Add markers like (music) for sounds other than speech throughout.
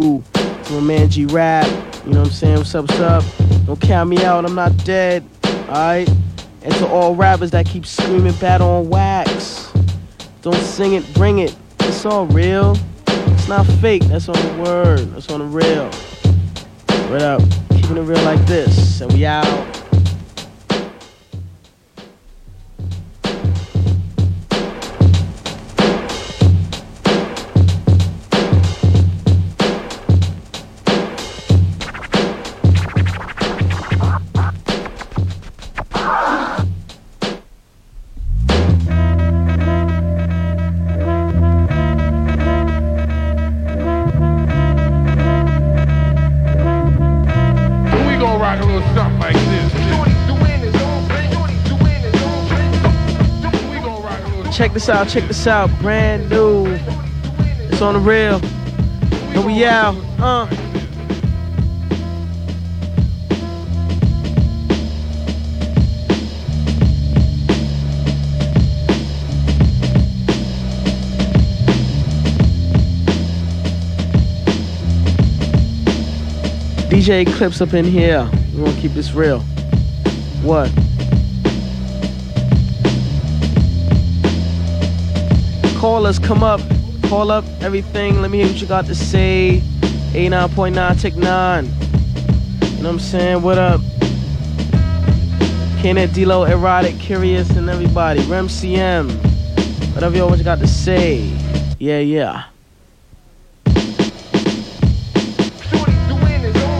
Ooh, my man G Rap. You know what I'm saying? What's up, what's up? Don't count me out, I'm not dead. Alright? And to all rappers that keep screaming bad on wax. Don't sing it, bring it. It's all real. It's not fake, that's on the word. That's on the real. What up? Keeping it real like this. And we out. Check this out, check this out. Brand new. It's on the real. And we out. Uh. DJ Eclipse up in here. We want to keep this real. What? Call us, come up, call up everything. Let me hear what you got to say. 89.9 Tick 9. You know what I'm saying? What up? Kenneth, D-Lo, Erotic, Curious, and everybody. Rem CM. Whatever you always got to say. Yeah, yeah.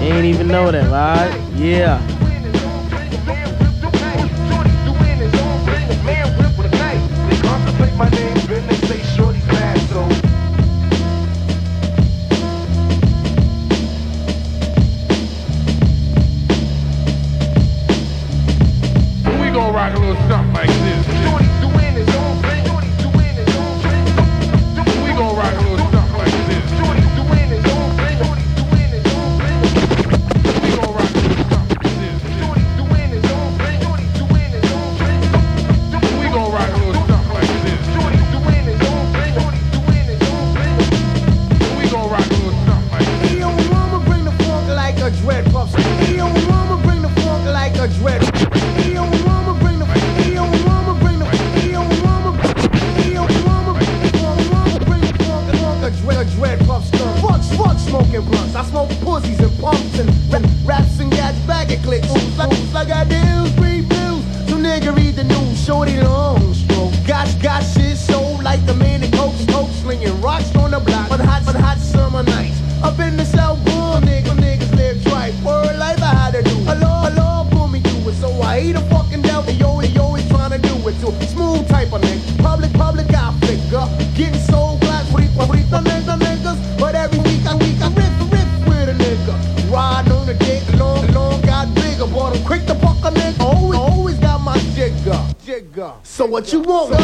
ain't even know that, right? Yeah. what you want.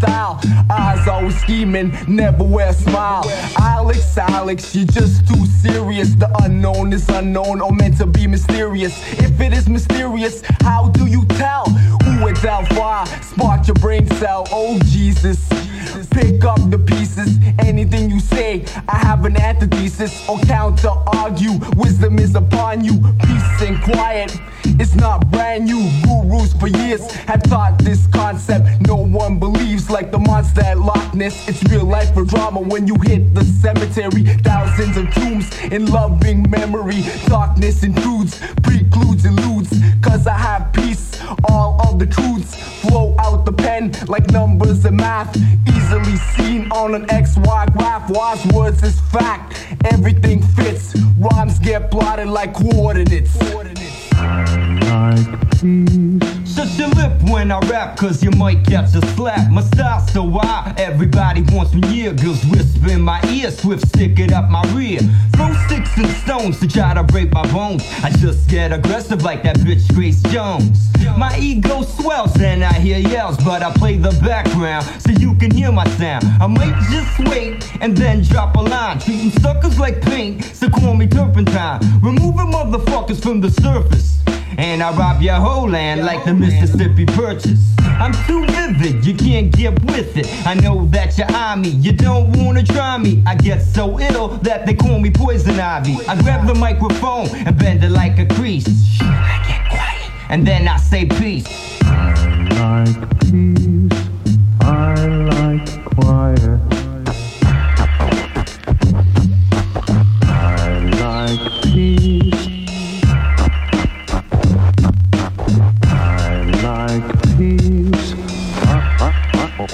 Style. Eyes always scheming, never wear a smile. Alex, Alex, you're just too serious. The unknown is unknown or meant to be mysterious. If it is mysterious, how do you tell? Who is Delphi? Spark your brain cell. Oh Jesus. Pick up the pieces. Anything you say, I have an antithesis or counter argue. Wisdom is upon you. Peace and quiet. It's not brand new. Gurus for years had taught this concept. No one believes like the monster at Loch Ness. It's real life for drama when you hit the cemetery. Thousands of tombs in loving memory. Darkness intrudes, precludes, eludes. Cause I have peace. All of the truths flow out the pen like numbers and math. Easily seen on an XY graph. Wise words is fact. Everything fits. Rhymes get plotted like coordinates. Peace. Shut your lip when I rap, cause you might catch a slap. My style's so wild, everybody wants me near. Girls whisper in my ear, swift stick it up my rear. Throw sticks and stones to try to break my bones. I just get aggressive like that bitch Grace Jones. My ego swells and I hear yells, but I play the background so you can hear my sound. I might just wait and then drop a line. Treating suckers like paint, so call me turpentine. Removing motherfuckers from the surface. And I rob your whole land like the Mississippi Purchase. I'm too vivid, you can't get with it. I know that you eye me, you don't wanna try me. I get so ill that they call me poison ivy. I grab the microphone and bend it like a crease. I get quiet, and then I say peace. I like peace. I like quiet. Hey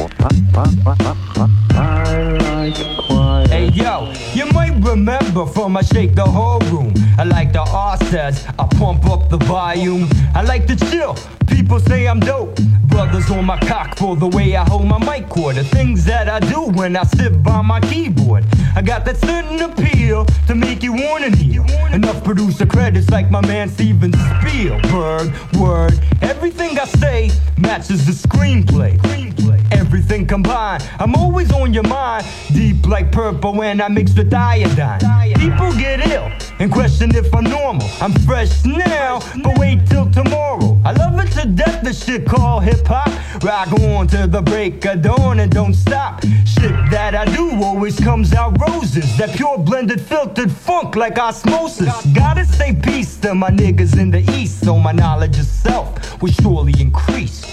yo, you might remember from I shake the whole room. I like the R says, I pump up the volume. I like to chill. People say I'm dope. Brothers on my cock for the way I hold my mic cord. The things that I do when I sit by my keyboard. I got that certain appeal to make you wanna kneel. Enough producer credits like my man Steven Spielberg. Word, everything I say matches the screenplay. Everything combined, I'm always on your mind. Deep like purple when I mix with iodine. People get ill and question if I'm normal. I'm fresh now, but wait till tomorrow. I love it to death, the shit called hip hop. Rock on to the break of dawn and don't stop. Shit that I do always comes out roses. That pure blended filtered funk like osmosis. Gotta say peace to my niggas in the east, so my knowledge of self will surely increase.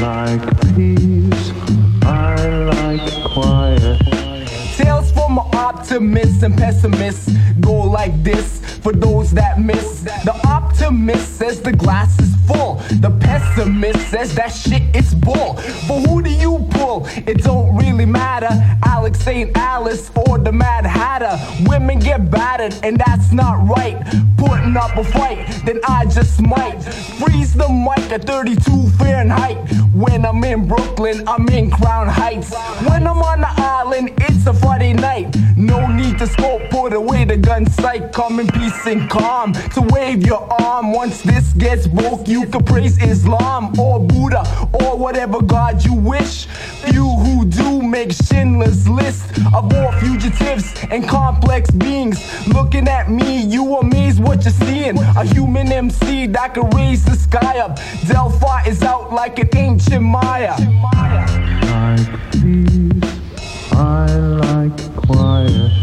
Like peace. I like quiet. optimists and pessimists go like this for those that miss. The optimist says the glass is full. The pessimist says that shit is bull. But who do you pull? It don't really matter. Alex St. Alice or the Mad Hatter. Women get battered, and that's not right. Putting up a fight, then I just might freeze the mic at 32 Fahrenheit. When I'm in Brooklyn, I'm in Crown Heights. When I'm on the island, it's a Friday night. No need to scope, put away the gun sight. Come in peace and calm to wave your arm. Once this gets broke, you can praise Islam or Buddha or whatever God you wish. Few who do make Schindler's List of all fugitives and complex beings. Looking at me, you amazed what you're seeing. A human MC that can raise the sky up. Delphi is out like an ancient Maya. like peace. I like quiet.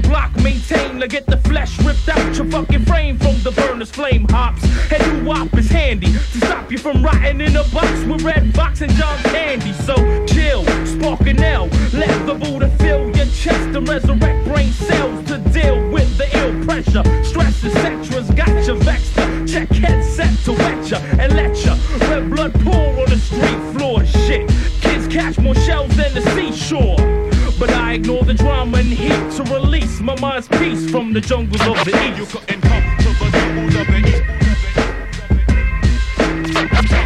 The block, maintain to get the flesh ripped out your fucking frame from the burner's flame hops. And new wop is handy to stop you from rotting in a box with red box and John Candy. So chill, spark an L, let the Buddha fill your chest and resurrect brain cells to deal with the ill pressure. Stress, etc's got you vexed. Check headset to wet ya and let ya red blood pour on the street floor. Shit, kids catch more shells than the seashore. But I ignore the drama and heat to release my mind's peace from the jungles of the You east. couldn't come to the double of it. You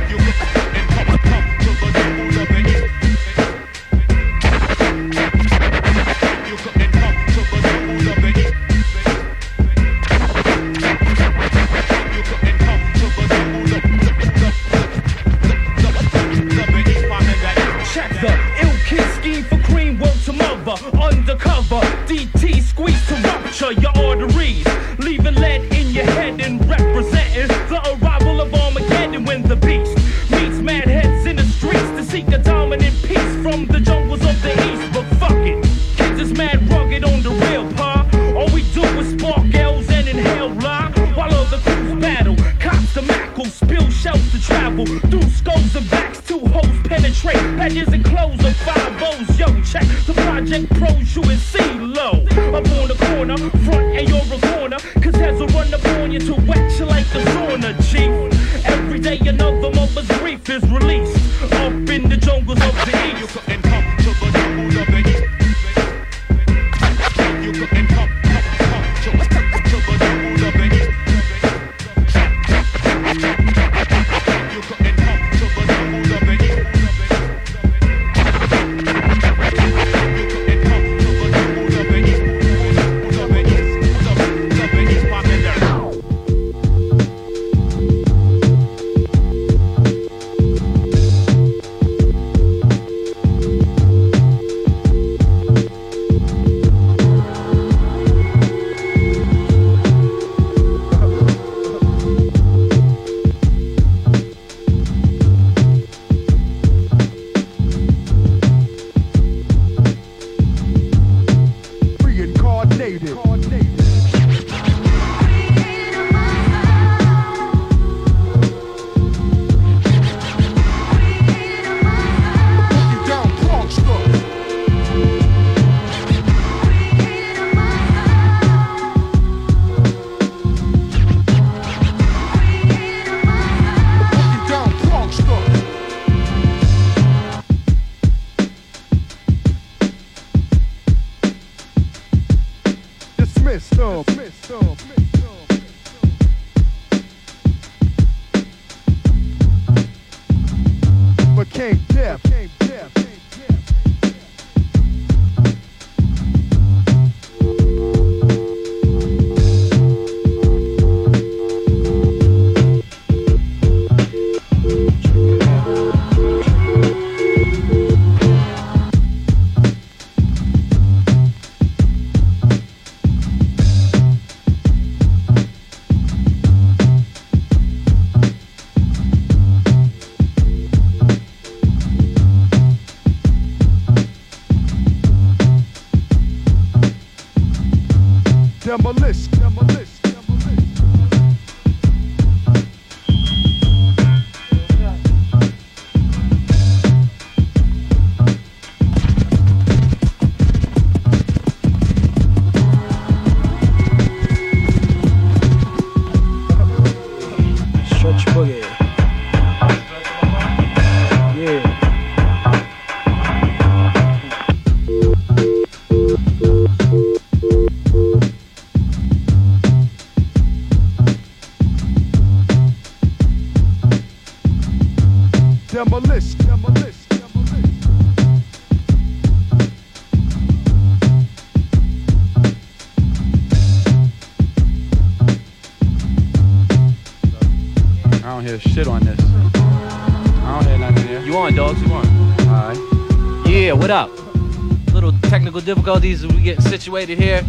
difficulties as we get situated here.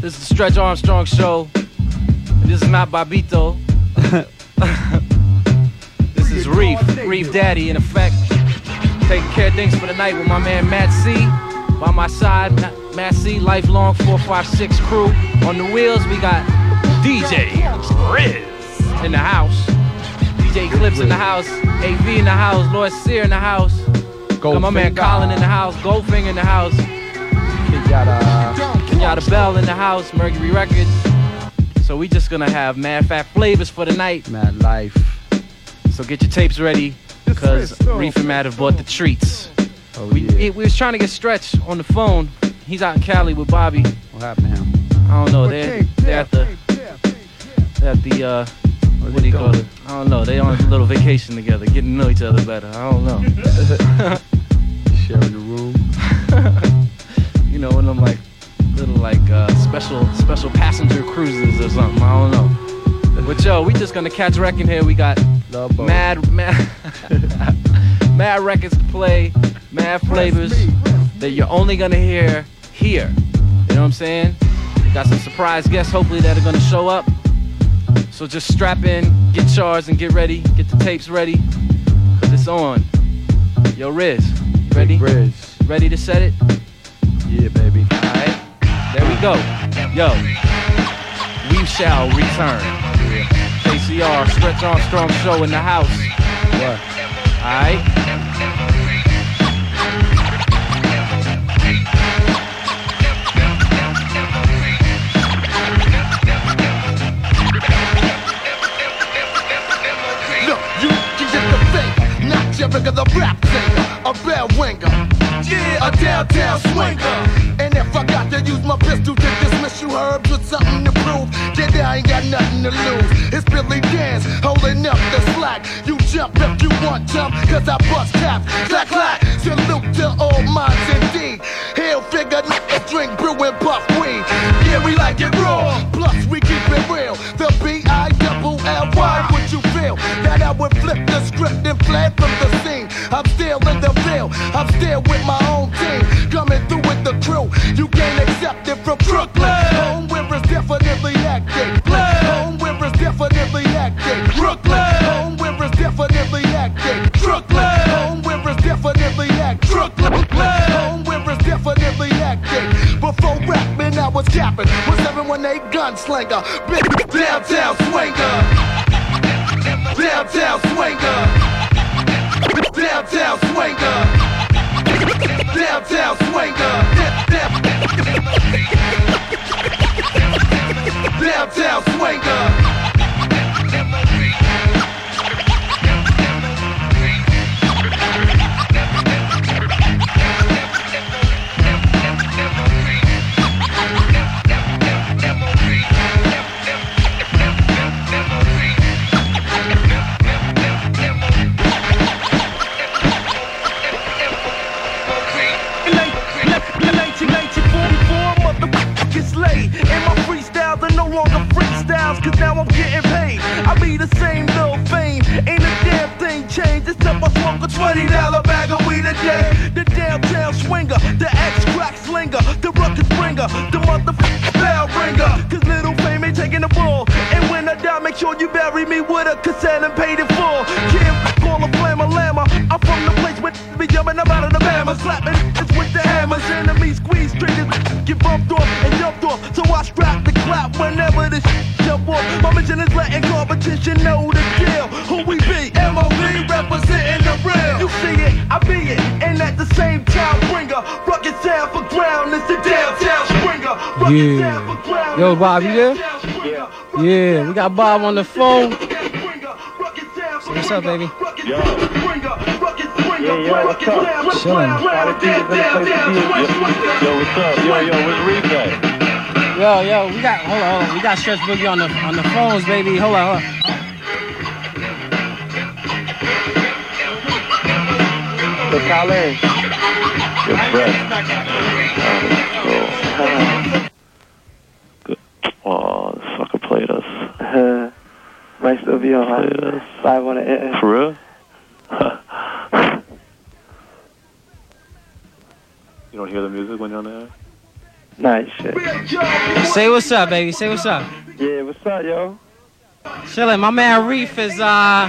This is the Stretch Armstrong Show. And this is not Bobbito. (laughs) this is Reef, Reef Daddy in effect. Taking care of things for the night with my man Matt C. By my side, Matt C, lifelong 456 crew. On the wheels, we got DJ Riz in the house. DJ Eclipse in the house. AV in the house. Lord Sear in the house. Got my man. Colin in the house. Goldfinger in the house. Kenyatta. Kenyatta Bell in the house. Mercury Records. So we just gonna have mad fat flavors for the night. Matt Life. So get your tapes ready, cause Reef and Matt have bought the treats. Oh, We, yeah. we, we was trying to get Stretch on the phone. He's out in Cali with Bobby. What happened to him? I don't know. They're, they're at the they're at the uh what do you call it? I don't know. They on a little vacation together, getting to know each other better. I don't know. (laughs) Sharing the room. (laughs) you know, one of them like little like uh, special special passenger cruises or something. I don't know. But yo, we just gonna catch wrecking here. We got Love boat. mad mad (laughs) mad records to play, mad flavors that you're only gonna hear here. You know what I'm saying? We got some surprise guests hopefully that are gonna show up. So just strap in, get charged, and get ready. Get the tapes ready, cause it's on. Yo, Riz, ready? Riz. Ready to set it? Yeah, baby. Alright, there we go. Yo, we shall return. KCR, Stretch Armstrong Show in the house. What? Alright? Look, you can get the thing. Not your regular rap singer, a bell winger. Yeah, a downtown swinger. And if I got to use my pistol to dismiss you herbs with something to prove, then I ain't got nothing to lose. It's Billy Danze holding up the slack. You jump if you want jump, cause I bust caps. Clack, clack. Salute to all minds indeed. Hell figure niggas drink brew and puff weed. Yeah, we like it raw. Plus, we keep it real. The B-I double L-Y, what you feel? That I would the script and fled from the scene. I'm still in the field. I'm still with my own team. Coming through with the crew. You can't accept it from Brooklyn. Home where it's definitely hectic. Home where it's definitely hectic. Brooklyn. Home where it's definitely hectic. Brooklyn. Home where it's definitely hectic. Brooklyn. Home where it's definitely hectic. Before rapping, I was capping. Was 718 gunslinger. Big downtown swinger. Downtown swinger. Downtown swinger. Downtown swinger. Downtown swinger. Be the same little fame, ain't a damn thing changed. Except I smoke a $20 bag of weed a day. The downtown swinger, the ex crack slinger, the ruckus bringer, the motherfucking bell ringer. Cause little fame ain't taking the ball. And when I die, make sure you bury me with a cassette and paid it full. Can't call a flammer lammer. I'm from the place where be jumping up out of the bama, slapping with the hammers. Enemies squeeze triggers, get bumped off and jumped off. So I strap clap whenever this jump off. My mission is letting competition know the deal. Who we be? MOB representing the real. You see it, I be it, and at the same time bring a rugged sound for ground. It's the downtown springer. Rugged sound for ground. Yo, Bob, you there? Yeah, Yeah, we got Bob on the phone. What's up, baby? Yeah, yo, what's up? Chillin'. Yo, what's up? Yo, yo, where's Reef at? Yo, yo, we got hold on, hold on. We got Stretch Boogie on the on the phones, baby. Hold on, hold on. So, Colin. Good breath. Good. Oh, this sucker played us. (laughs) Might still be on Played us. live on the air. For real? (laughs) you don't hear the music when you're on the air? Nice shit. Say what's up, baby. Say what's up. Yeah, what's up, yo? Chillin'. My man Reef is uh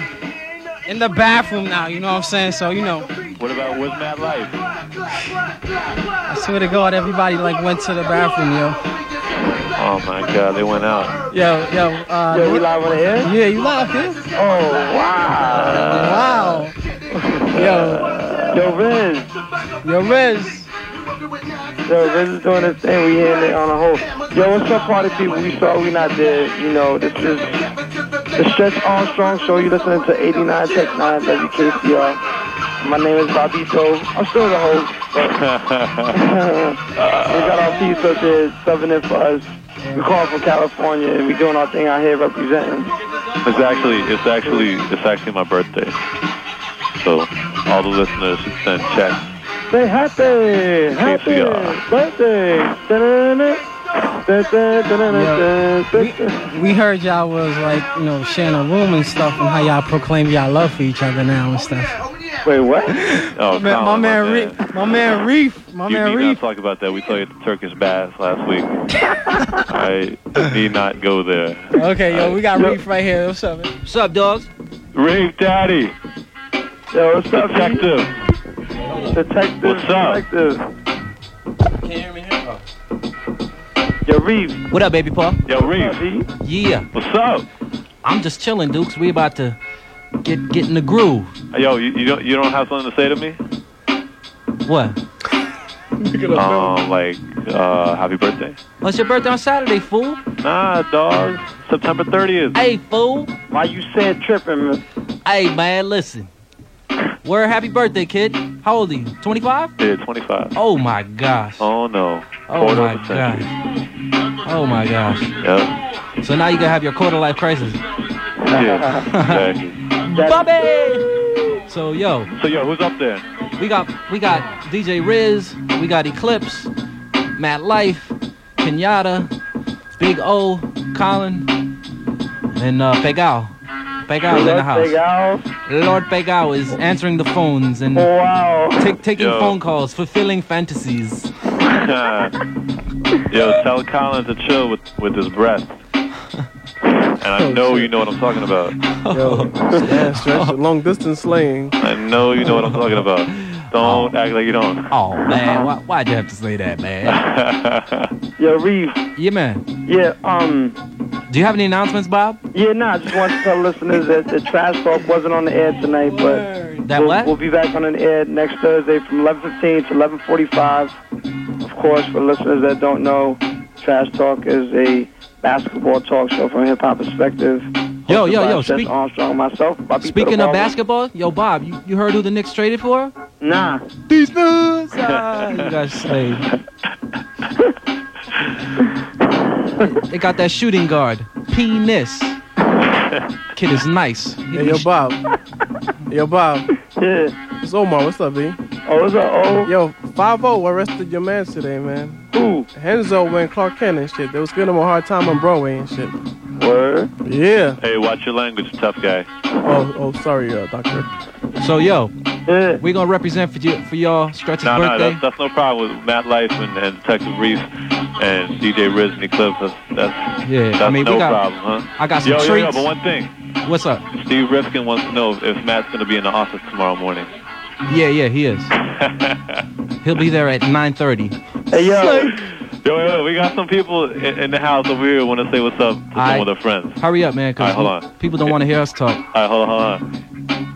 in the bathroom now. You know what I'm saying? So you know, What about Where's Matt Life? I swear to God, everybody like went to the bathroom, yo. Oh my god, they went out. Yo, yo. Uh, Yo, we live on the air? Yeah, you live here? Oh, wow. Wow. (laughs) Yo, Yo, Riz. yo, Riz. Yo, Riz is doing his thing. We in it on a whole. Yo, what's up, party people? We saw we not there. You know, this is the Stretch Armstrong Show. You listening to 89 Tech 9 WKCR. My name is Bobby Bobbito. I'm still the host, but (laughs) we got our piece up there subbing in for us. We call from California and we doing our thing out here representing. It's actually, it's actually, it's actually my birthday. So all the listeners send checks. Say happy, happy birthday. We, we heard y'all was like, you know, sharing a room and stuff, and how y'all proclaim y'all love for each other now and stuff. Wait, what? Oh, my, man, my Colin, man, Reef, my man Reef, my You man need Reef. not talk about that. We saw you at the Turkish bath last week. (laughs) I need not go there. Okay, yo, we got Reef right here. What's up, man? What's up, dogs? Reef Daddy, Yo, what's up, detective. Detective. What's up? Detective. Can you hear me here? Yo, Reeve. What up, baby Paul? Yo, Reeve. Yeah. What's up? I'm just chilling, Dukes. We about to get get in the groove. Yo, you, you don't you don't have something to say to me? What? Um, like, uh, happy birthday. What's your birthday on Saturday, fool? Nah, dog. September 30th. Hey, fool. Why you said tripping, man? Hey, man, listen. Word, happy birthday, kid. How old are you? 25? Yeah, 25. Oh my gosh. Oh no. Oh Quarter my of a century. gosh. Oh my gosh. Yep. So now you gonna have your quarter life crisis. Yeah. exactly. (laughs) Bobby! So yo, So yo, who's up there? we got we got DJ Riz, we got Eclipse, Matt Life, Kenyatta, Big O, Colin, and uh Pegal. Pegal's in the Lord house. Pegal. Lord Pegal is answering the phones and Wow. take, taking Yo. phone calls, fulfilling fantasies. (laughs) yo, tell Colin to chill with with his breath. And I know you know what I'm talking about. Yo, (laughs) yeah, stretch long distance slaying. I know you know what I'm talking about. Don't act like you don't. Oh man, why, why'd you have to say that, man? (laughs) Yo, Reeve. Yeah, man. Yeah, um, Do you have any announcements, Bob? yeah, nah, I just want to tell listeners that the Trash Talk wasn't on the air tonight, but That we'll, what? we'll be back on the air next Thursday from 11.15 to 11.45. Of course, for listeners that don't know, Trash Talk is a basketball talk show from a hip-hop perspective. Yo, yo, yo, speak- Armstrong, myself, Bobby Speaking of basketball, yo, Bob, you, you heard who the Knicks traded for? Nah. These nuts! Ah, you guys (laughs) they got that shooting guard, Penis. (laughs) Kid is nice. Hey, yo, Bob. (laughs) yo, Bob. Yeah. It's Omar. What's up, B? Oh, what's up, O? Yo, 5-0 arrested your man today, man. Who? Henzo and Clark Kent and shit. They was giving him a hard time on Broadway and shit. Word? Yeah. Hey, watch your language, tough guy. Oh, oh, sorry, uh, doctor. So, yo, Yeah. we gonna represent for you for y'all Stretch's No, no, birthday. that's, that's no problem with Matt Life and, and Detective Reef and DJ Riz and Eclipse. That's, that's, Yeah, that's I mean, we no got- problem, huh? I got some yo, yo, yo, treats. but one thing. What's up? Steve Rifkin wants to know if Matt's going to be in the office tomorrow morning. Yeah, yeah, he is. (laughs) He'll be there at 9:30. Hey, yo. Yo, yo, yo, we got some people in, in the house over here want to say what's up to some of their friends. Hurry up, man, All right, hold because on. people don't want to hear us talk. All right, hold on, hold on.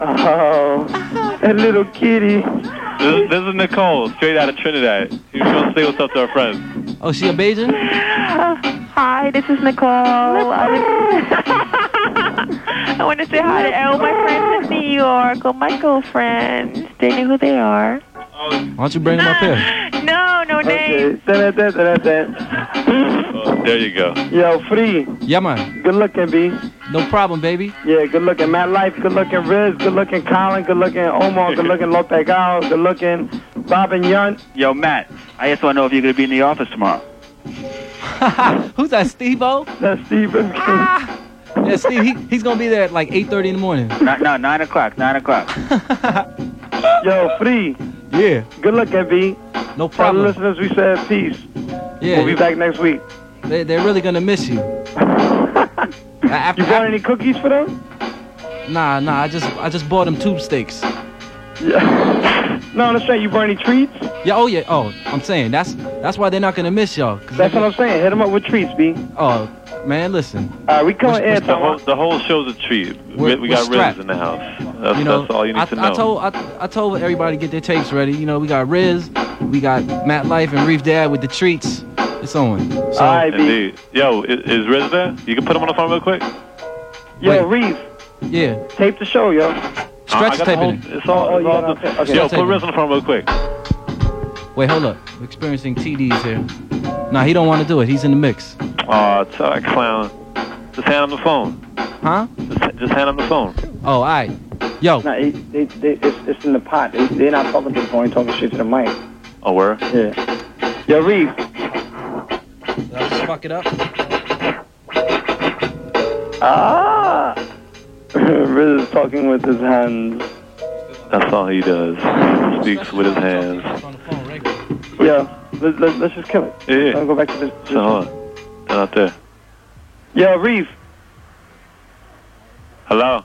Oh, that little kitty. This, is- this is Nicole, straight out of Trinidad. She wants to say what's up to our friends. Oh, she a Bajan? Hi, this is Nicole. I (laughs) want to say hi to all my friends in New York, all my girlfriends. They know who they are. Why don't you bring him up here? (laughs) No, no name. Oh, there you go. Yo, free. Yeah, man. Good looking, B. No problem, baby. Yeah, good looking. Matt Life, good looking. Riz, good looking. Colin, good looking. Omar, good looking. (laughs) Lopez Gal, good looking. Bob and Yunt. Yo, Matt, I just want to know if you're going to be in the office tomorrow. (laughs) Who's that, Steve-O? That's Steve Rifkin. Ah! Yeah, Steve, he, he's going to be there at like 8.30 in the morning. No, no, 9 o'clock, 9 o'clock. Yo, free. Yeah. Good luck, B. No Tell the problem. listeners we said peace. Yeah, We'll be back next week. They, they're really going to miss you. (laughs) After, You bought any cookies for them? Nah, nah, I just I just bought them tube steaks. Yeah. (laughs) No, I'm saying you bought any treats? Yeah, oh yeah, oh, I'm saying that's that's why they're not gonna miss y'all. That's what I'm saying. Hit them up with treats, B. Oh, man, listen. All right, we come What's- air what's The whole, the whole show's a treat. We, We're- we got strapped. Riz in the house. That's, you know, that's all you need I, to know. I told I, I told everybody to get their tapes ready. You know, we got Riz, we got Matt Life and Reef Dad with the treats. It's on. So, Indeed. Yo, is, is Riz there? You can put him on the phone real quick. Yo, Reef, yeah, tape the show, yo. Stretch I got taping whole- It's all, Oh, it's you all got the- Okay. Yo, put Riz on the phone real quick. Wait, hold up. We're experiencing TDs here. Nah, he don't want to do it. He's in the mix. Aw, tell that clown. Just hand him the phone. Huh? Just, just hand him the phone. Oh, all right. Yo. Nah, they, they, they, it's, it's in the pot. They, they're not talking to the phone, they're talking shit to the mic. Oh, where? Yeah. Yo, Reef. Did I just fuck it up? Ah! (laughs) Riz is talking with his hands. That's all he does. He Speaks with his hands. Yeah, let, let, let's just kill it. Yeah, go back to this. So hold on. They're not there. Yeah, Reeve. Hello?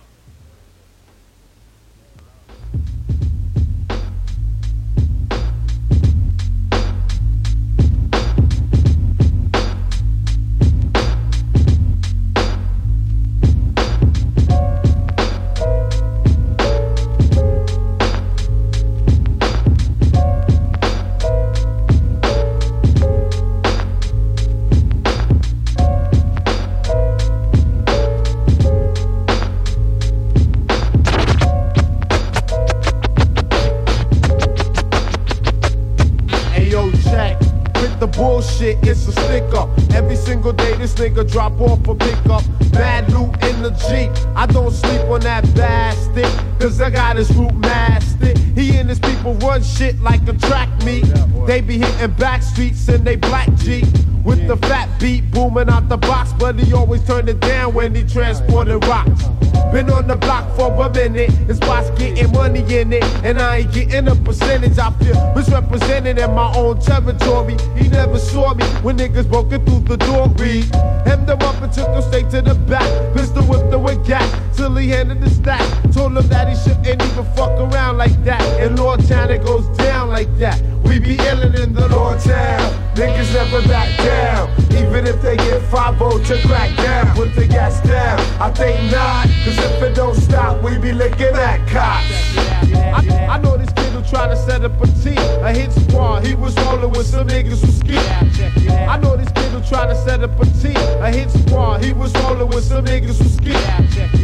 Nigga drop off a pickup. Bad loot in the Jeep. I don't sleep on that bastard, cause I got his root mastered. He and his people run shit like a track meet. They be hitting back streets in they black Jeep. With the fat beat booming out the box, but he always turned it down when he transported rocks. Been on the block for a minute, his spots getting money in it, and I ain't getting a percentage. I feel misrepresented in my own territory. He never saw me when niggas broken through the door. Read hemmed him up and took him straight to the back. Pistol whipped him with gas till he handed the stack. Told him that he shouldn't even fuck around like that. In Lord Town it goes down like that. We be illin' in the Lord Town. Niggas never back down. Even if they get 5 to crack down. Put the gas down. I think not. Cause if it don't stop, we be licking at cops. I, I know this kid who try to set up a team, a hit squad. He was rolling with some niggas who ski. I know this kid who try to set up a team, a hit squad. He was rolling with some niggas who ski.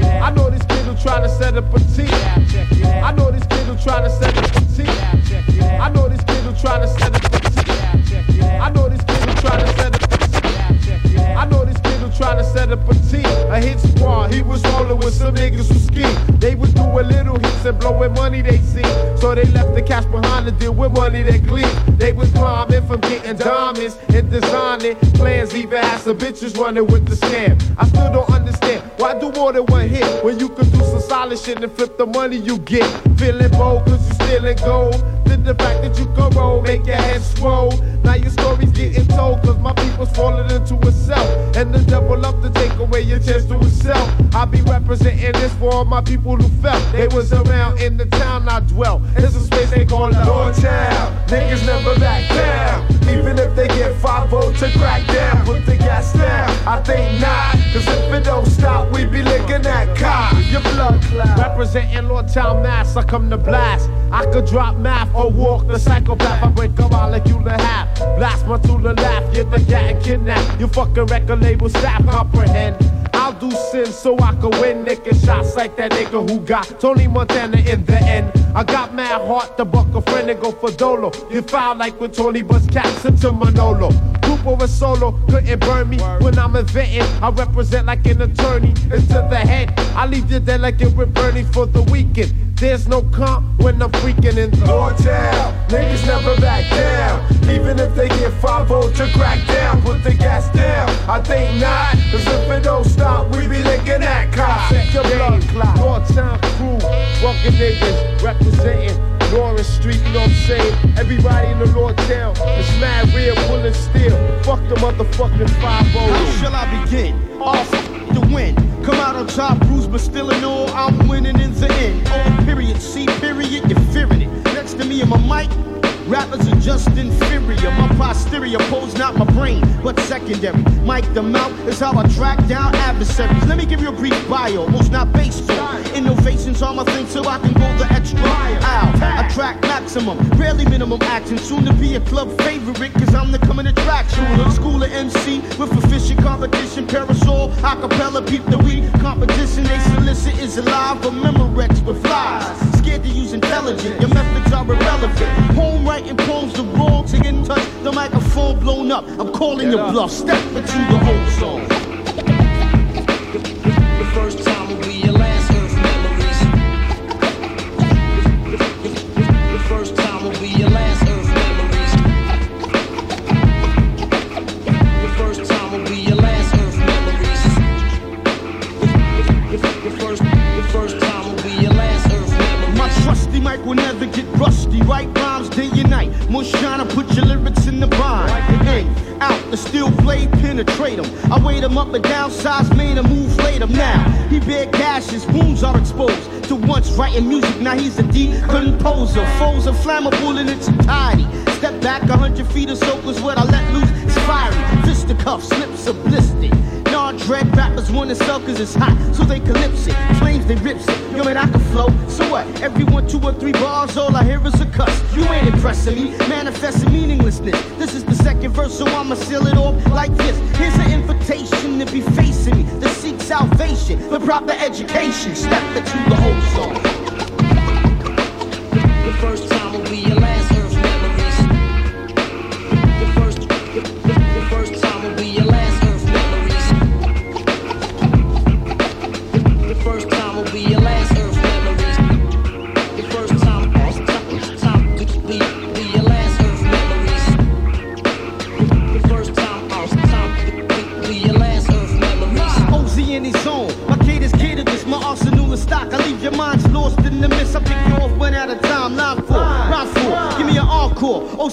I know this kid who try to set up a team. I know this kid who try to set up behind to deal with money they clean. They was climbing from getting diamonds and designing plans. Even had some bitches running with the scam. I still don't understand why do more than one hit when you can do some solid shit and flip the money you get. Feeling bold cause you stealing gold. Then the fact that you can roll make your head swole. Now your story's getting told cause my people's falling into itself. And the devil love to take away your chance to excel. I be representing this for all my people who felt they was around in the town I dwell. It's a space they call Lord Town. Niggas never back down. Even if they get 5 votes to crack down. Put the gas down. I think not. Cause if it don't stop, we be licking at cops. Your blood clot. Representing Lord Town Mass, I come to blast. I could drop math or walk the psychopath. I break like you the half. Blast my tool and laugh. Get the cat and kidnap. You fucking record label staff comprehend. Do sin so I can win. Nigga shots like that nigga who got Tony Montana in the end. I got mad heart to buck a friend and go for Dolo. You foul like when Tony bust caps into Manolo. Group over solo couldn't burn me when I'm inventing. I represent like an attorney. It's to the head. I leave you dead like it with Bernie for the weekend. There's no comp when I'm freaking in the Lord Town. Niggas never back down. Even if they get 5 to crack down. Put the gas down. I think not. Cause if it don't stop, we be licking at cops. Check your blood clock. Lord Town crew. Fucking niggas representing. Lawrence Street, you know what I'm saying? Everybody in the Lord Town is mad real, pulling steel. Fuck the motherfucking 5 How shall I begin? Off the win. Come out on top, bruised, but still in all, I'm winning in the end. Oh, period, C period, you're fearing it. Next to me in my mic, rappers are just inferior. My posterior pose not my brain, but secondary. Mike the mouth is how I track down adversaries. Let me give you a brief bio, most not baseball. Innovations are my thing, so I can go the extra mile. I track maximum, rarely minimum action. Soon to be a club favorite, cause I'm the coming attraction. School of MC with efficient competition, parasol, acapella, peep the week. Competition they solicit is alive, but Memorex with lies. Scared to use intelligent, your methods are irrelevant. Home writing poems, the wrong to get in touch. The microphone blown up, I'm calling your bluff. Step into the whole song. The first time will be your last earth memories. The first time will be get rusty. Write rhymes day and night. More shine, I put your lyrics in the bind. In, out, the steel blade penetrate him. I weighed him up and down, size made him move later. Now, he bear gashes, wounds are exposed. To once writing music, now he's a deep composer. Foes are flammable in its entirety. Step back a hundred feet or so, cause what I let loose is fiery. Fisticuffs, lips are blistered. Non-dread rappers wanna sell cause it's hot, so they calypse it. Flames, they rips it. Yo, man, I can flow. So what? Every one, two, or three bars, all I hear is a cuss. You ain't impressing me, manifesting meaninglessness. This is the second verse, so I'ma seal it off like this. Here's an invitation to be facing me, to seek salvation, the proper education. Step into the whole song. The first time will be your last memories. The first, the, first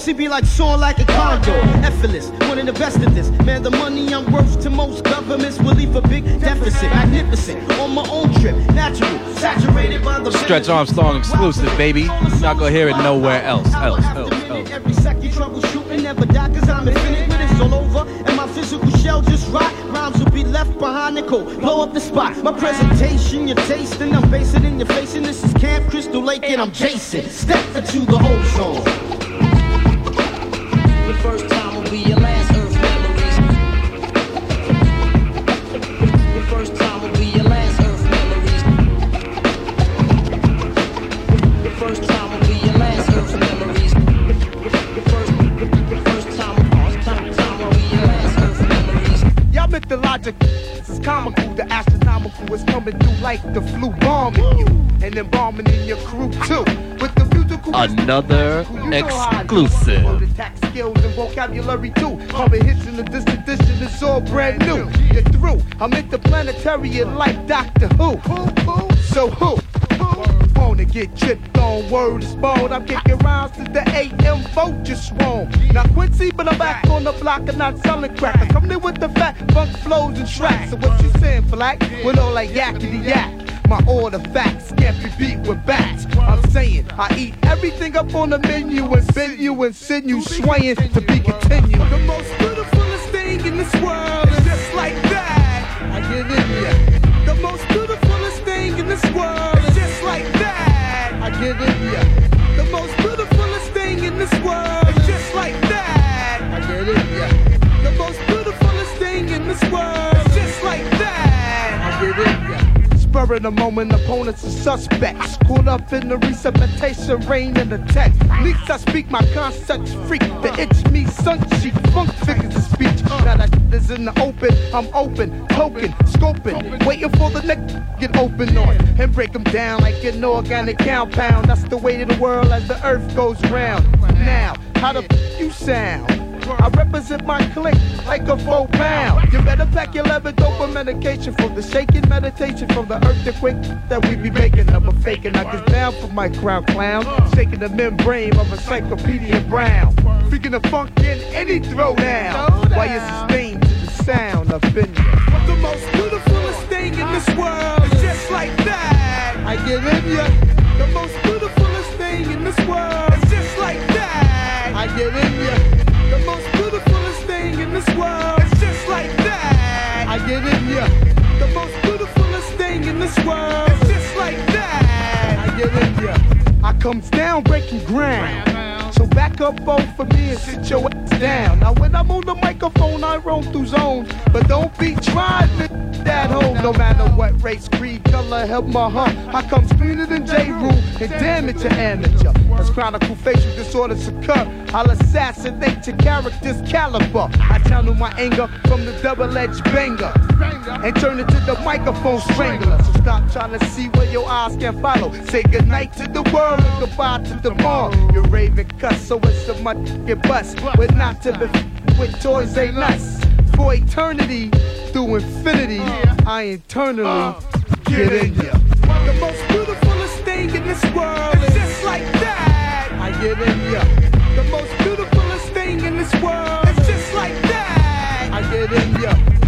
encore. OCB like Sean like a condo. Effortless, one of the best of this. Man, the money I'm worth to most governments will leave a big deficit. Magnificent, on my own trip. Natural, saturated by the Stretch Armstrong exclusive, baby. You're not gonna hear it nowhere else. Else, else, else. Every second troubleshooting, never die cause I'm infinite when it's all over. And my physical shell just rot. Rhymes will be left behind the cold. Blow up the spot. My presentation, your tasting, I'm basing in your face. And this is Camp Crystal Lake and I'm Jason. Step into the whole zone. Your first time will be your last earth memories. Your first time will be your last earth memories. Your first time will be your last earth memories. Your first, your first time, time, time will be your last earth memories. Y'all mythologic. This is comical. The astronomical is coming through like the flu bombing you. And then bombing in your crew too. With the musical Another You know how I do. exclusive. Vocabulary too. Pumping hits in the distant edition, it's all brand new. You're through. I'm interplanetary like Doctor Who. So who? Wanna get tripped on word is. I'm kicking rounds to the AM vulture swarm. Now Quincy, but I'm back on the block and not selling crack. I come in with the fat funk flows and tracks. So what you saying, black? With all like yakety yak. My order facts can't be beat with bats. Saying I eat everything up on the menu and bend you and send you swaying to be continued. The most beautifulest thing in this world is just like that. I get in ya. The most beautifulest thing in this world is just like that. I get in ya. The most beautifulest thing in this world in the moment, opponents and suspects. Caught up in the resuscitation, rain and the text. Least I speak my concepts freak. The itch me, sun cheek, funk figures of speech. Now that is in the open, I'm open, poking, scoping, waiting for the next get open on and break them down like an organic compound. That's the way of the world as the earth goes round. Now, how the f- you sound? I represent my clique like a four pound. You better pack your leather dope for medication from the shaking meditation from the earthquake that we be making. I'm a faking. I get down for my crown clown, shaking the membrane of a encyclopedia brown. Freaking the funk in any throwdown. While you sustain to the sound of been The most beautifulest thing in this world is just like that. I get in ya. The most beautifulest thing in this world is just like that. I get in ya. The most beautifulest thing in this world is just like that. I get in ya. The most beautifulest thing in this world is just like that. I get in ya. I comes down breaking ground. So back up both for me and sit your ass down. Now when I'm on the microphone, I roam through zones. But don't be trying to that hole. No matter what race, creed, color, help my heart. I come cleaner than J. Rule and damage your amateur. As chronicle facial disorders occur, I'll assassinate your character's caliber. I channel my anger from the double-edged banger and turn it to the microphone strangler. So stop trying to see where your eyes can follow. Say goodnight to the world and goodbye to the mall. You're raving cuss, so it's a get bust. But not to be with toys ain't us. For eternity, through infinity, I eternally uh, get in ya. The most beautifulest thing in this world is just like that. I get in ya. The most beautifulest thing in this world is just like that. I get in ya.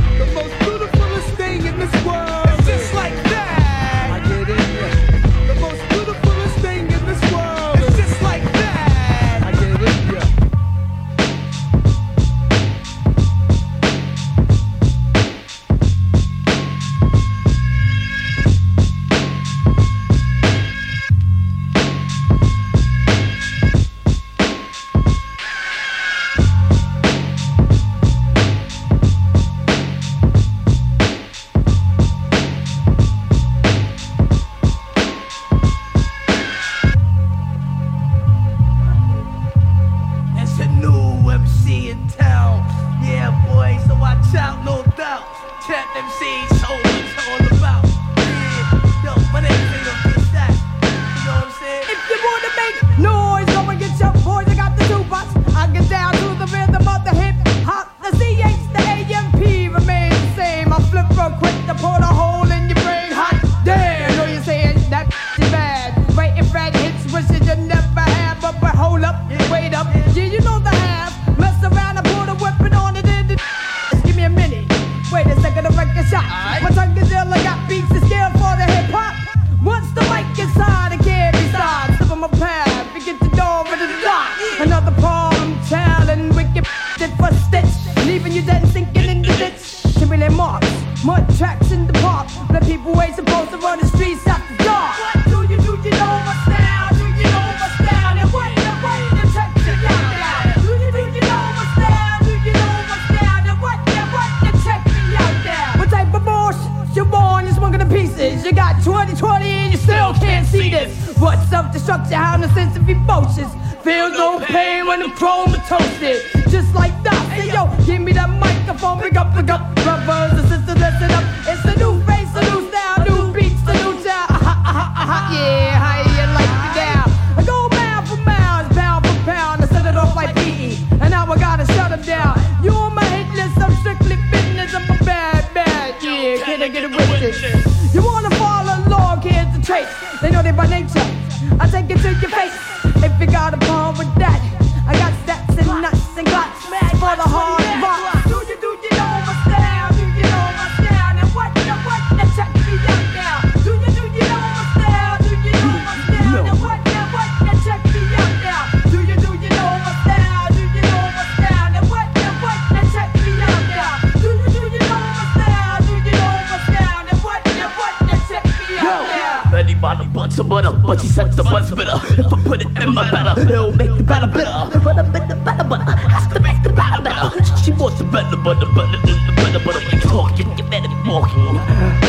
But she said the buzz bitter. If I put it in my batter, it'll make the batter better. But I bet the batter butter has to make the batter better. She wants the better butter, better than the better. When you talking, you better be walking.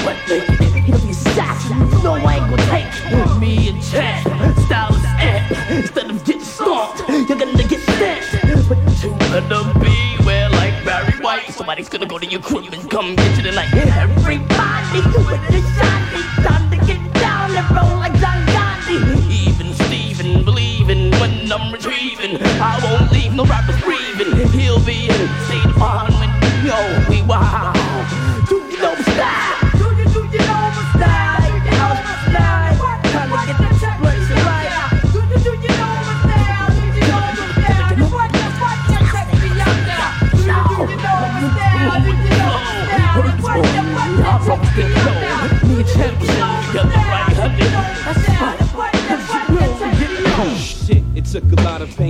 But he'll be assassin. No, I ain't gonna take me and Chad. Style is amp. Instead of getting stomped, you're gonna get stamped. But you better beware like Barry White. Somebody's gonna go to your crib and come get you tonight. Everybody with the shiny,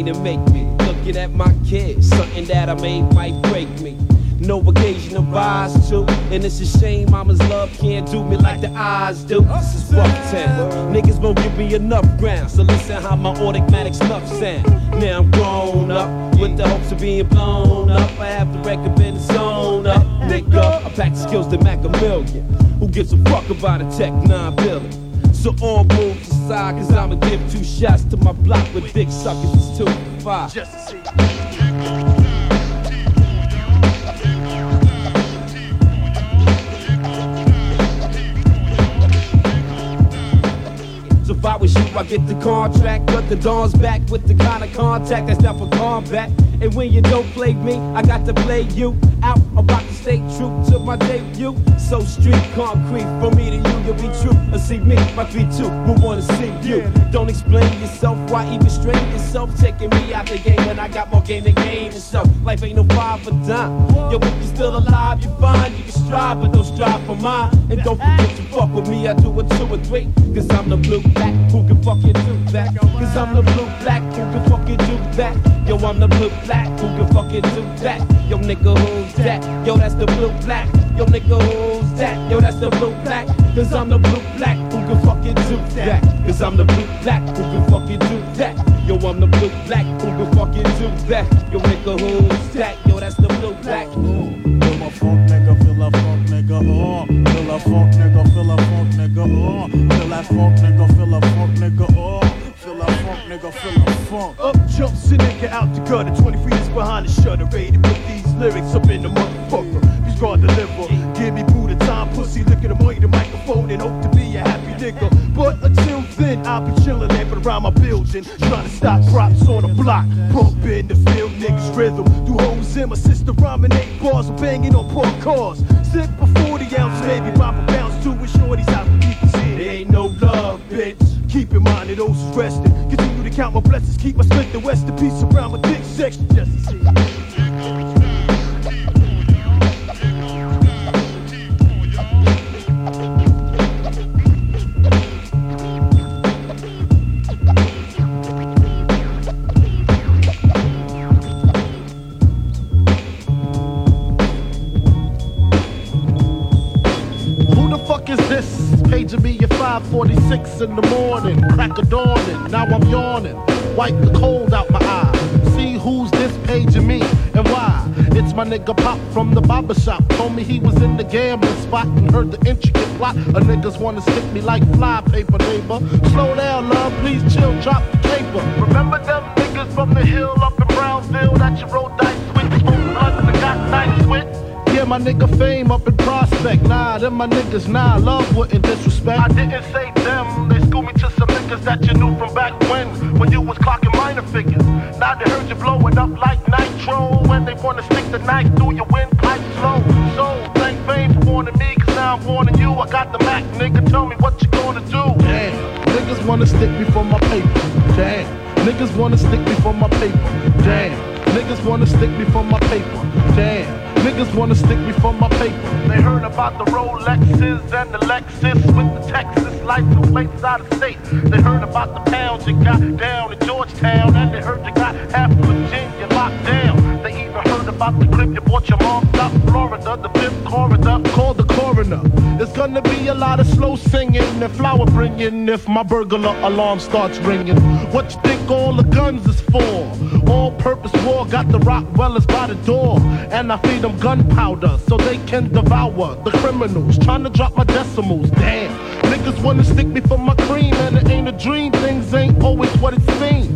to make me. Looking at my kids, something that I made might break me. No occasion to rise to, and it's a shame mama's love can't do me like the eyes do. This is rough town. Niggas won't give me enough ground, so listen how my automatic snuff sound. Now I'm grown up with the hopes of being blown up. I have the record been sewn up, nigga. I pack skills to Mac a million. Who gives a fuck about a tech nine billion? So all moves cause I'ma give two shots to my block with dick suckers. It's two for five. Just to see. So if I was you, I get the contract, cut the dawn's back with the kind of contact that's not for combat. And when you don't play me, I got to play you out. Stay true to my debut. So street concrete for me to you, you'll be true. Or see me, my 3-2, we wanna see you. Don't explain yourself, why even strain yourself? Taking me out the game when I got more game than game and so life ain't no five for dime. Yo, if you're still alive, you're fine. You can strive, but don't strive for mine. And don't forget to fuck with me, I do it two or three. Cause I'm the blue black, who can fucking do that? Cause I'm the blue black, who can fucking do that? Yo, I'm the blue black, who can fucking do that? Yo, nigga, who's that? Yo, that's the blue black. Yo, nigga, who's that? Yo, that's the blue black. Cause I'm the blue black, who can fucking do that? Cause I'm the blue black, who can fucking do that? Yo, I'm the blue black, who can fucking do that? Yo, nigga, who's that? Yo, that's the blue black. Feel a funk nigga, feel a funk nigga, uh. Feel a funk nigga, feel a funk nigga, uh. Feel that funk nigga, feel a funk nigga, uh. Feel that funk nigga, feel a funk. Up jumps a out the gutter, 20 feet is behind the shutter, ready to put these lyrics up in the motherfucker. He's gonna deliver. Give me Buddha time, pussy, look at him on the microphone and hope to be a happy nigga. But until then, I'll be chillin' lamping around my building, trying to stop props on the block. Pump in the field, niggas rhythm. Do hoes in my sister rhyming eight bars, I'm banging on park cars. Sip a 40 ounce, maybe pop a bounce to it, shorties out. There ain't no love, bitch. Keep in mind that those who's resting. Continue to count my blessings, keep my strength and in peace around my dick section. Just to see. Nigga Pop from the barber shop. Told me he was in the gambling spot and heard the intricate plot. A niggas wanna stick me like fly paper, neighbor. Slow down, love, please chill, drop the caper. Remember them niggas from the hill up in Brownsville that you rolled dice with? Smoked blunts and got nice with? Yeah, my nigga fame up in prospect. Nah, them my niggas, nah, love wouldn't disrespect. I didn't say them, they schooled me to some niggas that you knew from back when, when you was clocking minor figures. Now they heard you blowing up like nitro, and they wanna stick the knife through your windpipe slow. So, thank fame for warning me, cause now I'm warning you. I got the Mac, nigga, tell me what you gonna do. Damn, niggas wanna stick me for my paper. Damn, niggas wanna stick me for my paper. Damn, niggas wanna stick me for my paper. Damn. Niggas wanna stick me for my paper. They heard about the Rolexes and the Lexus with the Texas license plates out of state. They heard about the pounds you got down in Georgetown, and they heard you got half about the crib you bought your mom up Florida, the fifth corridor. Call the coroner. There's gonna be a lot of slow singing and flower bringing if my burglar alarm starts ringing. What you think all the guns is for? All purpose war got the Rottweilers by the door, and I feed them gunpowder so they can devour the criminals. Trying to drop my decimals, damn. Niggas wanna stick me for my cream, and it ain't a dream. Things ain't always what it seems.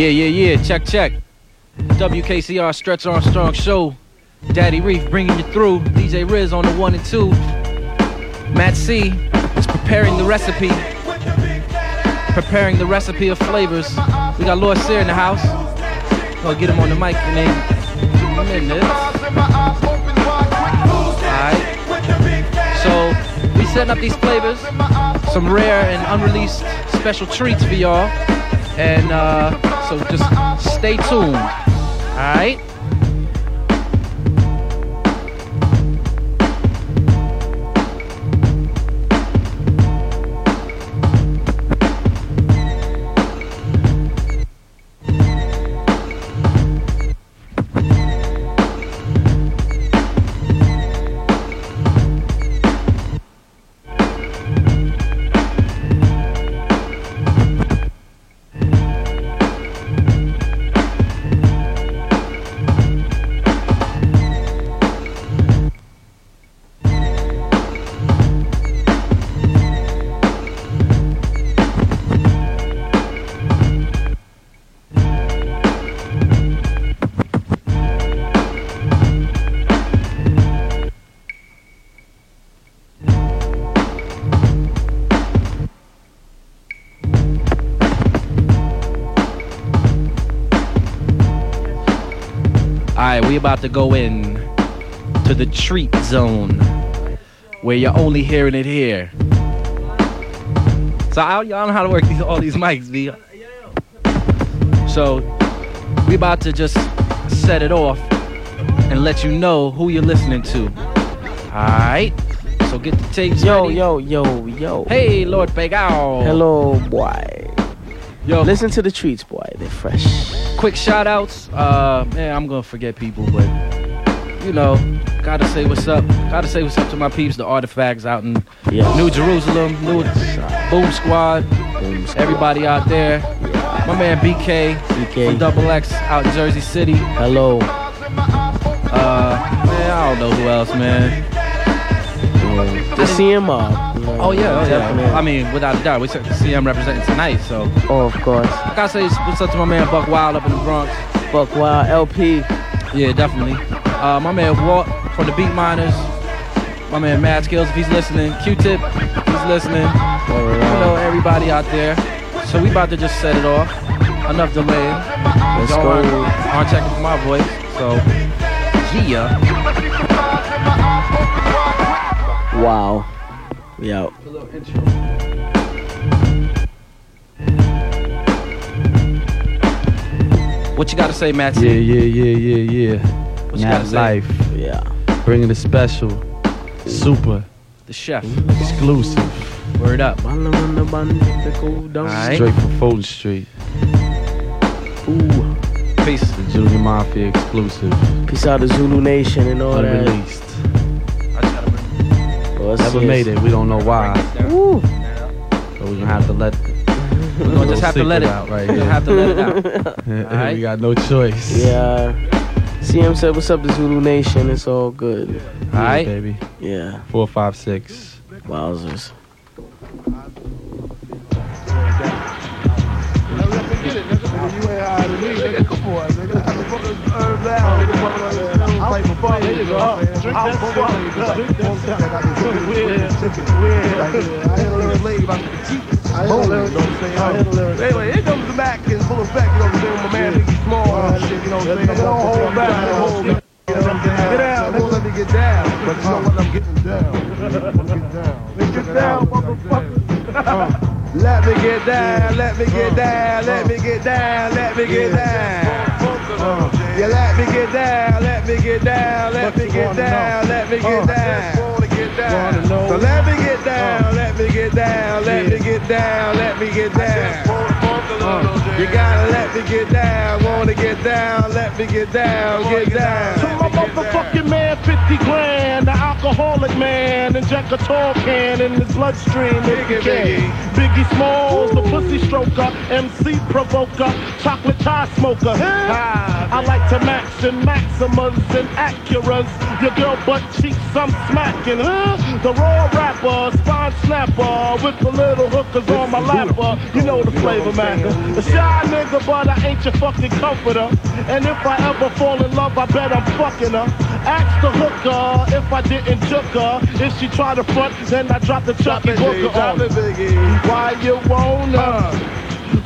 Yeah, yeah, yeah. Check, check. WKCR Stretch Armstrong Show. Daddy Reef bringing you through. DJ Riz on the one and two. Matt C is preparing the recipe. Preparing the recipe of flavors. We got Lord Sear in the house. Gonna get him on the mic in a. Alright. So we setting up these flavors. Some rare and unreleased special treats for y'all. And uh, so just stay tuned. Alright? we about to go in to the treat zone where you're only hearing it here. So I, I don't know how to work these, all these mics, V. So we about to just set it off and let you know who you're listening to. Alright? So get the tapes Yo, ready. yo, yo, yo. Hey, Lord Pegao. Hello, boy. Yo. Listen to the treats, boy. They're fresh. Quick shout outs. Uh, man, I'm gonna forget people, but you know, gotta say what's up. Gotta say what's up to my peeps, the artifacts out in Yes. New Jerusalem, New Boom Squad, boom everybody out there. My man BK, BK. from Double X out in Jersey City. Hello. Uh, man, I don't know who else, man. The CMR. Oh yeah, oh, yeah. definitely. I mean, without a doubt, we see him representing tonight, so. Oh, of course. I gotta say what's up to my man Buck Wild up in the Bronx. Buck Wild, LP. Yeah, definitely. Uh, my man Walt from the Beatminerz. My man Mad Skillz, if he's listening. Q-Tip, if he's listening. You know, everybody out there. So we about to just set it off. Enough delaying. Let's Y'all go. Aren't, aren't checking for my voice. So, yeah. Wow. We out. What you gotta say, Matt? Yeah, yeah, yeah, yeah, yeah. What you gotta say? Yeah. Bringing the special. Super. The chef. Exclusive. Word up. Alright. Straight from Fulton Street. Ooh. Peace. The Junior Mafia exclusive. Peace out to Zulu Nation and all that. Unreleased. Well, let's Never see made it. it. We don't know why. Woo. So we're gonna have to let. (laughs) We're gonna just have to let it out (laughs) right We're here. gonna have to let it out. Alright. we got no choice. Yeah. CM said, "What's up to Zulu Nation? It's all good." Yeah, Alright. baby. Yeah. Four, five, six. Wowzers. Anyway, here comes the back in full effect, you know what I'm saying? My man Biggie Small and shit, you know what I'm saying? Don't hold back? Get down, won't let me get down. But you know what, I'm getting down. Let's get down, motherfucker. Let me get down, let me get down, let me get down, let me get down. Yeah, let me get down, let me get down, let me get down, let me get down. So let me get down, let me get down, let me get down, let me get down. You gotta let me get down, wanna get down, let me get down, get down. To my motherfucking man, 50 grand, the alcoholic man, inject a tall can in his bloodstream. he can. Biggie Smalls, the pussy stroker, MC provoker, chocolate tie smoker. I like to max and maximas and Acuras. Your girl butt cheeks, I'm smacking? The raw rapper, spine snapper, with the little hookers on my lapper. You know the flavor, man. A shy nigga, but I ain't your fucking comforter. And if I ever fall in love, I bet I'm fucking her. Ask the hooker if I didn't joke her. If she try to front, then I drop the Chucky Booker on. Why you wanna?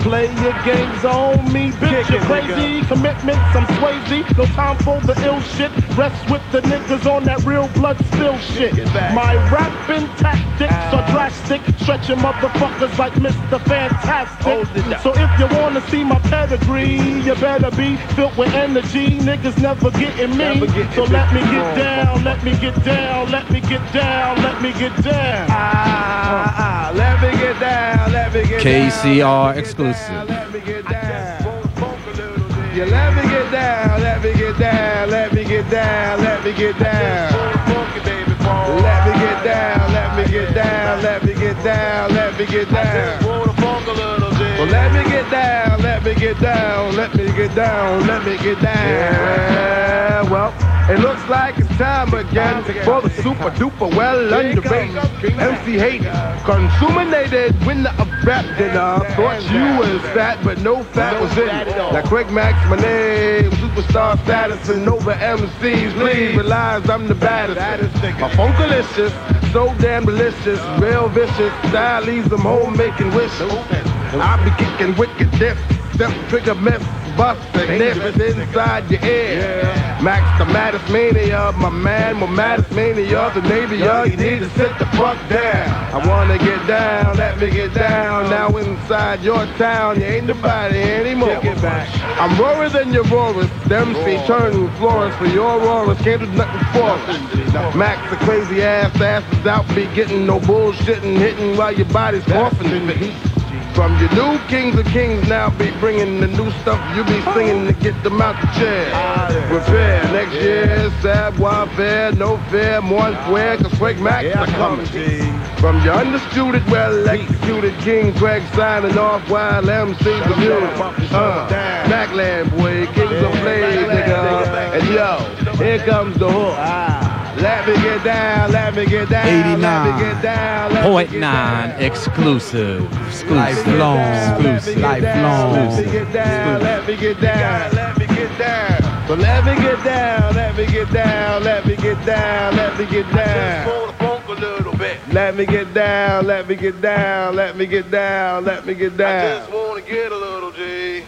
Play your games on me, bitch. You're crazy. Commitments, I'm Swayze. No time for the ill shit. Rest with the niggas on that real blood spill shit. My rapping tactics are drastic. Stretching motherfuckers like Mr. Fantastic. So if you wanna see my pedigree, you better be filled with energy. Niggas never getting me. So let me get down, let me get down, let me get down, let me get down. Ah, ah, let me get down, let me get down. KCR exclusive. Yeah, let me get down, let me get down, let me get down, let me get down. Let me get down, let me get down, let me get down, let me get down. Well, let me get down, let me get down, let me get down, let me get down. Well, it looks like it's time again for the super duper well underrated MC Hater, consuminated winner of rap dinner. Thought you was fat, but no fat was in you. Now Craig Mack's, my name, superstar status, and over MCs, please realize I'm the baddest. My funkalicious, so damn delicious, real vicious, style leaves them home making wishes. I be kicking wicked diff, step trigger myth, bust it, nip it inside your ear. Max the maddest mania, my man, my maddest mania, the navy, you need to sit the fuck down. I wanna get down, let me get down. Now inside your town, you ain't nobody anymore. I'm roarer than your roarers, them see turning floors for your roarers, can't do nothing for us. Max the crazy ass asses out, be getting no bullshitting, hitting while your body's coughing. From your new kings of kings now be bringing the new stuff you be singing to get them out the chair. Prepare next year, sad warfare, no fear, more square, cause Frank Max are coming. From your undisputed, well executed King Craig signing off while MC's the music. Uh, Macland boy, kings of plays, nigga. And yo, here comes the hook. Let me get down, let me get down, let me get down. let me get nine exclusive. Exclusive. Lifelong, Exclusive. lifelong. Let me get down, let me get down, let me get down. So let me get down, let me get down, let me get down, let me get down. Let me get down, let me get down, let me get down, let me get down. I just wanna get a little G.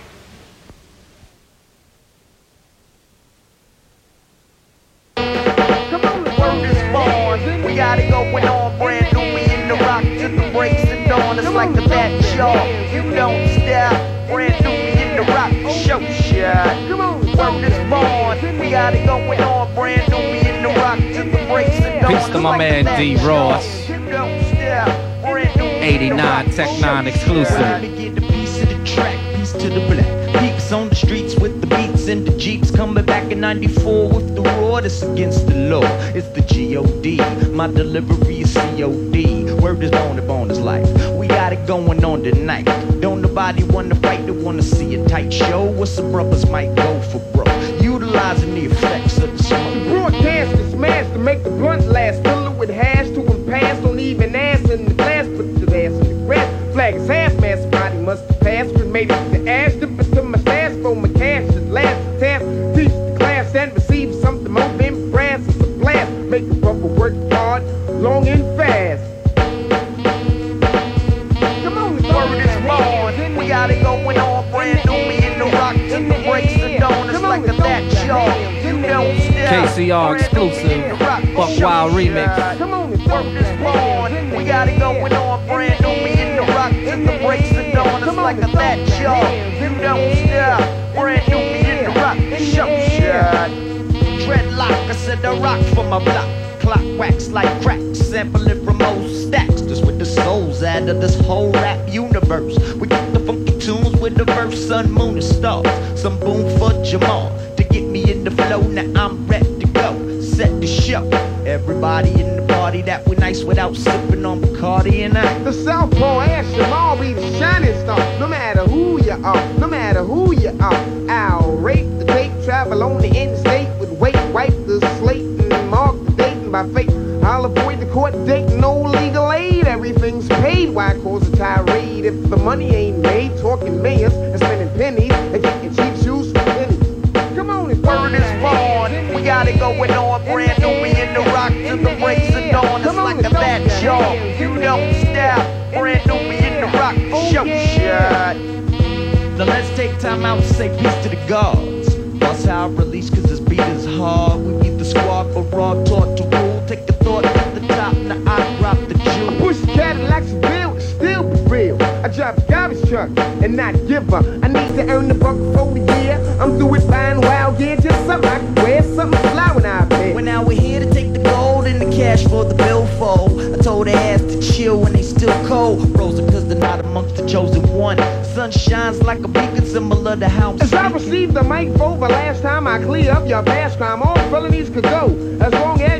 We got it going on, brand new. We in the rock to the breaks and dawn. It's like the bat jaw. You don't stop. Brand new. We in the rock show shot. Word is born. We got it going on, brand new. We in the rock to the breaks and dawn. Peace to my man D Ross. You don't stop. Brand new. 89 Tech 9 exclusive. Piece of the track, piece to the black. Peeps on the streets with the beats and the coming back in 94 with the roar that's against the law. It's the G-O-D, my delivery is C-O-D. Word is born, the bone is life. We got it going on tonight. Don't nobody wanna fight, they wanna see a tight show. What's some brothers might go for bro? Utilizing the effects of the smoke. Broadcast is smashed to make the blunt last. Stop. KCR exclusive. Buck Wild remix. Come on, word is born. We got it going on, brand new. We in the rock to the breaks and dawn. It's like a that jaw. You don't stop. Brand new. We in the rock show shot. Dreadlock, I said I rock for my block. Clock wax like crack, sampling from old stacks. Just with the souls out of this whole rap universe. We got the funky tunes with the verse, sun, moon, and stars. Some boom for Jamal to get me in the flow. Now I'm ready to go. Everybody in the party that we nice without sipping on Bacardi and I. The Southpaw ass should all be the shining star. No matter who you are, no matter who you are. I'll rape the tape, travel on the interstate with weight, wipe the slate and mark the date and by fate. I'll avoid the court date, no legal aid. Everything's paid. Why cause a tirade if the money ain't made? Talking millions and spending pennies got it going on, brand new. We in the rock to the breaks and dawn. It's like a that jaw. You don't stop. Brand new. We in the rock show shot. Now let's take time out to say peace to the gods. Bust how I release cause this beat is hard. We beat the squad but raw taught to rule. Take the thought to the top, now I drop the jewel. Push Cadillacs and build, still be real. I drive a garbage truck and not give up. I need to earn the buck for the year. I'm through with buying gear, just something I can wear, something fly when I. Well, now we're here to take the gold and the cash for the billfold. I told their ass to chill when they still cold. Frozen cause they're not amongst the chosen one. Sun shines like a beacon similar to how I'm As I received the mic for the last time I clear up your past crime, all felonies could go. As long as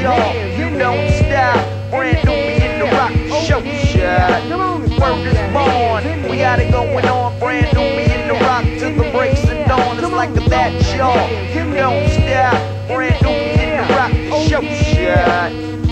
jaw. You don't stop. Brand new. We in the rock show shot. Word is born. We got it going on, brand new. We in the rock to the breaks and dawn. It's like a that jaw. You don't stop. Brand new. We in the rock show shot.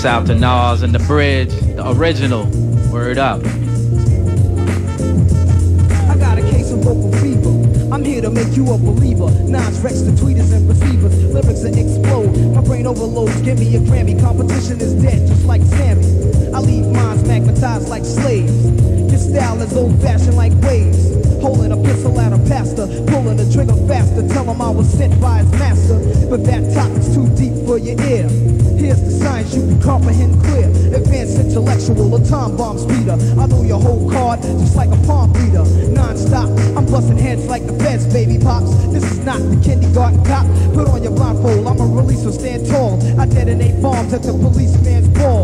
Peace out to Nas and the Bridge, the original. Word up. I got a case of vocal fever. I'm here to make you a believer. Nas Rex the tweeters and receivers. Lyrics that explode. My brain overloads. Give me a Grammy. Competition is dead, just like Sammy. I leave minds magnetized like slaves. Your style is old fashioned like waves. Holding a pistol at a pastor, pulling the trigger faster. Tell him I was sent by his master. But that topic's too deep for your ear. Here's the science you can comprehend clear. Advanced intellectual, a time bomb speeder. I know your whole card just like a palm reader. Non-stop, I'm busting heads like the feds, baby pops. This is not the kindergarten cop. Put on your blindfold, I'm a release, so stand tall. I detonate bombs at the policeman's ball.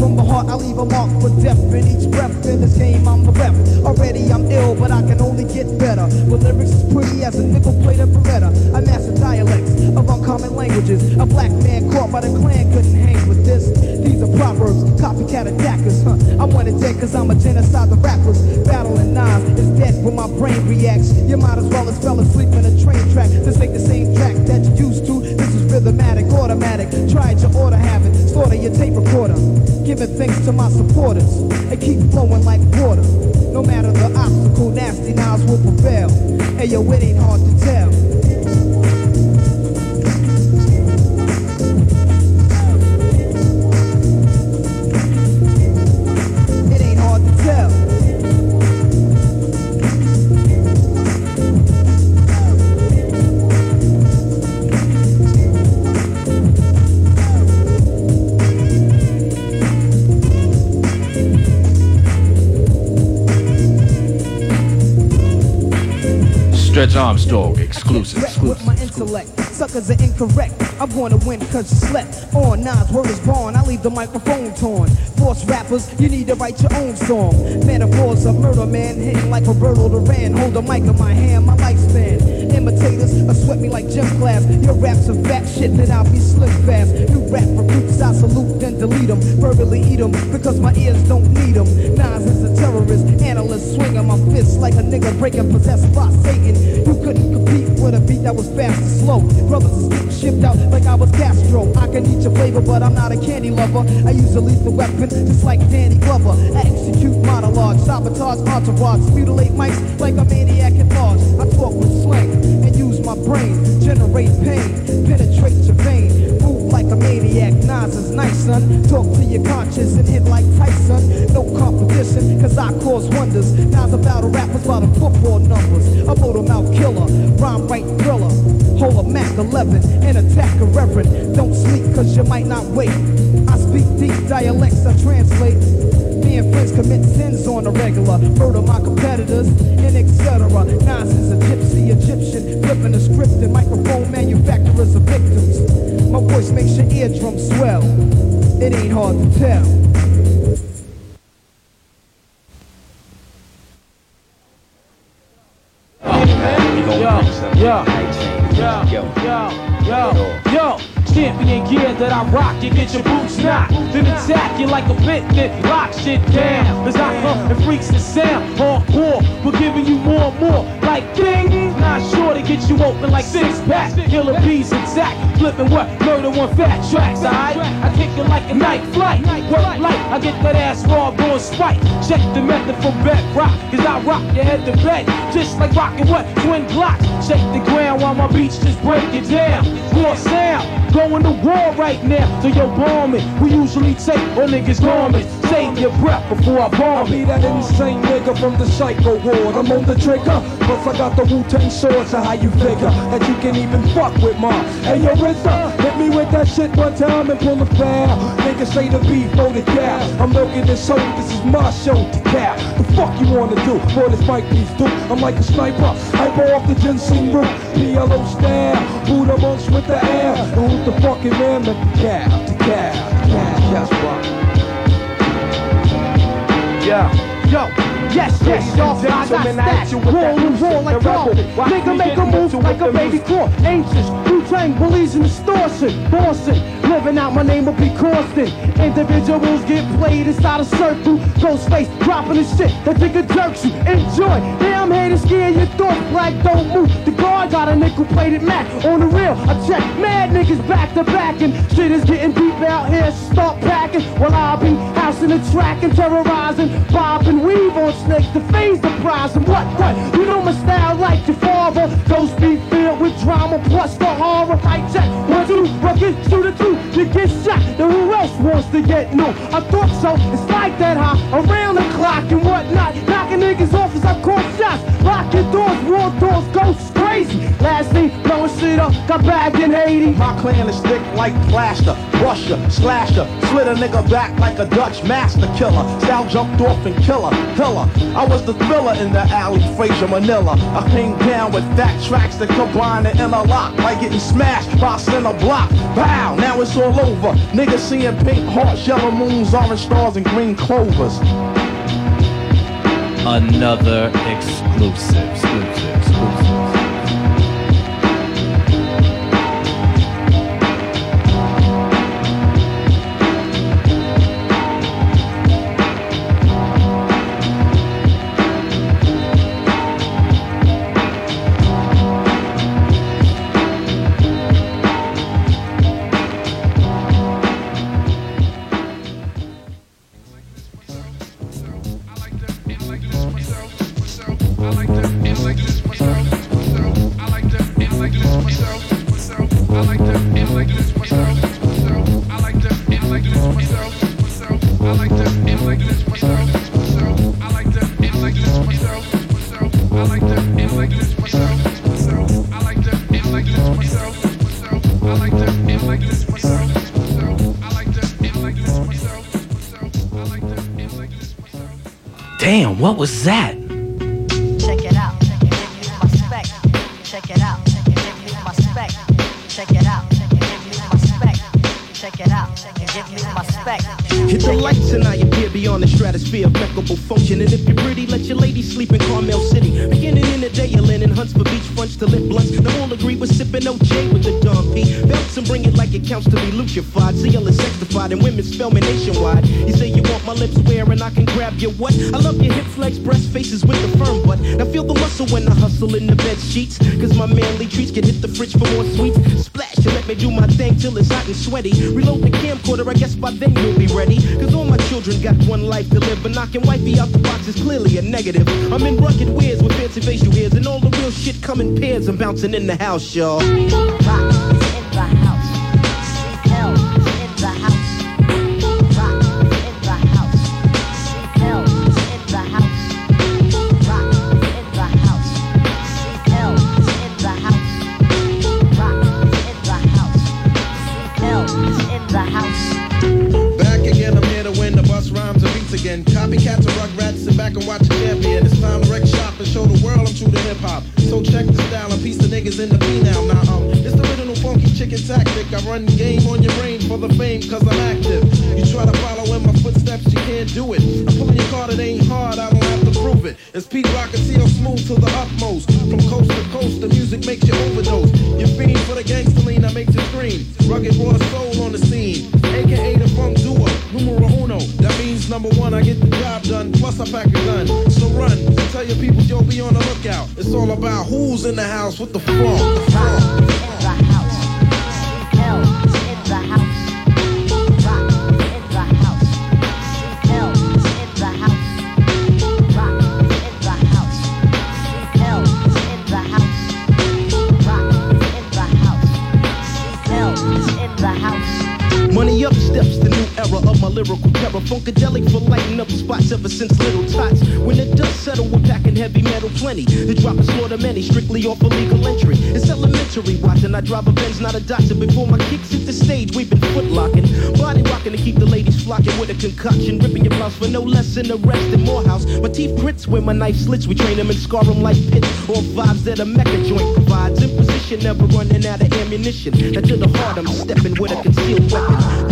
From the heart, I leave a mark for death in each breath. In this game, I'm a rep. Already I'm ill, but I can only get better. With lyrics as pretty as a nickel plate of Beretta. I master dialects of uncommon languages. A black man caught by the clan couldn't hang this. These are proverbs, copycat attackers. Huh? I want it dead cause I'm a genocide of rappers. Battling knives is dead when my brain reacts. You might as well as fell asleep in a train track. This ain't the same track that you used to. This is rhythmatic, automatic. Try it, you oughta. Slaughter your tape recorder. Giving thanks to my supporters. And keep flowing like water. No matter the obstacle, Nasty Nas will prevail. Hey yo, it ain't hard to tell. Stretch Armstrong exclusive. With my intellect. Suckers are incorrect. I'm going to win cause you slept. On Nas, word is born. I leave the microphone torn. Force rappers, you need to write your own song. Metaphors of murder, man. Hitting like Roberto Duran. Hold the mic in my hand, my lifespan. Imitators, uh, sweat me like gym class. Your raps are fat shit, then I'll be slim fast. New rap recruits, I salute, then delete them. Verbally eat them, because my ears don't need them. Nas is a terrorist, analyst, swinging my fists like a nigga breaking possessed by Satan. You couldn't compete with a beat that was fast and slow. Brothers shipped out like I was Castro. I can eat your flavor, but I'm not a candy lover. I use a lethal weapon, just like Danny Glover. I execute monologues, sabotage entourage, mutilate mics like a maniac at large. I talk with slang and use my brain, generate pain, penetrate your vein. Like a maniac, Nas is nice, son. Talk to your conscience and hit like Tyson. No competition, cause I cause wonders. Nas about a rappers by the football numbers. A motor mouth killer, rhyme right thriller. Hold a Mac 11 and attack a reverend. Don't sleep cause you might not wait. I speak deep dialects, I translate. Me and friends commit sins on the regular. Murder my competitors and etc. Nas is a gypsy Egyptian. Flipping the script and microphone manufacturers are victims. My voice makes your eardrums swell. It ain't hard to tell. Yo, yo, yo, yo, yo, yo. Champion gear that I rock, you get your boots knocked. Then attack you like a bit, then lock shit down. As I come and freaks the sound, hardcore. We're giving you more and more. Like ding, not sure to get you open like six pack, killer bees exact, flipping what? One fat tracks, alright? I like a night flight, work light, I get that ass raw, doing spike. Check the method for bedrock, cause I rock your head to bed, just like rocking what? Twin blocks. Shake the ground while my beats just break it down. More sound, going to war right now. So yo, bomb it. We usually take all niggas garments. Save your breath before I bomb it. I be that insane nigga from the psycho ward. I'm on the trigger, plus I got the Wu-Tang sword. So how you figure that you can even fuck with ma? Hey yo, RZA, hit me with that shit one time and pull the foul. Niggas say the beef for the cow. I'm milking this hoe. This is my show to cow. The fuck you wanna do? Boy, this mic piece do. I'm like a sniper, hyper off the ginseng root. PLO style, Buddha monks with the air. And who's the fucking man? The cow, the cow, cow. That's right. Yeah. Yo, yes, yes, y'all, I got that. Roll and roll like gold. Nigga make a move like a baby crawl. Anxious, Wu-Tang, bullies in distortion. Boston, living out my name will be costing. Individuals get played inside a circle. Ghostface dropping the shit that nigga jerks you. Enjoy. Yeah, I'm here to scare your thoughts. Black don't move. The guard got a nickel plated Mac on the real. I check mad niggas back to back and shit is getting deep out here. Start packing while I be housing the and terrorizing. Bob and weave on snakes to phase the prize. And what, what? You know my style like your father. Ghost be filled with drama plus the horror. Fight check. One, two, rocket, shoot it through. You get shot. Then who else wants to get new? I thought so. It's like that high around the clock and whatnot. Knocking niggas off as I call shots. Lock your doors, war doors, ghosts crazy. Last thing, blowing shit up. Got bagged in Haiti. My clan is thick like plaster, brusher, slasher, slit a nigga back like a Dutch master killer. Style jumped off and killer, killer. I was the thriller in the alley, Frazier Manila. I came down with fat tracks that combine and interlock like getting smashed by a block. Bow, now it's all over. Niggas seeing pink hearts, yellow moons, orange stars, and green clovers. Another exclusive, exclusive, Damn, what was that? Check it out. Give me my spec. Check it out. Give me my spec. Check it out. Give me my spec. Check it out. Give me my spec. Hit the lights and I appear beyond the stratosphere, impeccable function. And if you're pretty, let your lady sleep in Carmel City. Beginning in the day, you're landing hunts for beach fronts to lit blunts. Now all agree with sipping OJ with the Don P. Bounce and bring it like it counts to be lucified. CL is sexified and women spell me nationwide. You say you want my lips where and I can grab your what? I love your hips, legs, breast, faces with the firm butt. Now feel the muscle when I hustle in the bed sheets. Cause my manly treats can hit the fridge for more sweets. Splash and let me do my thing till it's hot and sweaty. Reload the camcorder, I guess by then you'll be ready. Cause all my children got one life to live. But knocking wifey out the box is clearly a negative. I'm in rugged wears with fancy facial hairs. And all the real shit come in pairs. I'm bouncing in the house, y'all. Again. Copycats and rugrats, sit back and watch the champion. It's time to wreck shop and show the world I'm true to hip hop. So check the style and piece the niggas in the P now. Now, um, it's the original funky chicken tactic. I run game on your brain for the fame, cause I'm active. You try to follow in my footsteps, you can't do it. I'm pulling your card, it ain't hard, I don't have to prove it. It's Pete Rock and CL Smooth to the utmost. From coast to coast, the music makes you overdose. You're fiend for the gangster lean, I make you scream. Rugged raw soul on the scene, aka the funk duo, numero Number one, I get the job done, plus I pack a gun. So run, tell your people, yo, be on the lookout. It's all about who's in the house with the funk. Up steps the new era of my lyrical terror. Funkadelic for lighting up the spots ever since little tots. When the dust settle, we're packing heavy metal plenty. The drop is many, strictly off illegal entry. It's elementary watching. I drive a Benz, not a doctor. Before my kicks hit the stage, we've been foot locking. Body rocking to keep the ladies flocking with a concoction. Ripping your blouse for no less than arrest in Morehouse. My teeth grits where my knife slits. We train them and scar them like pits. All vibes that a Mecca joint provides. In position, never running out of ammunition. Now to the heart, I'm stepping with a concealed weapon.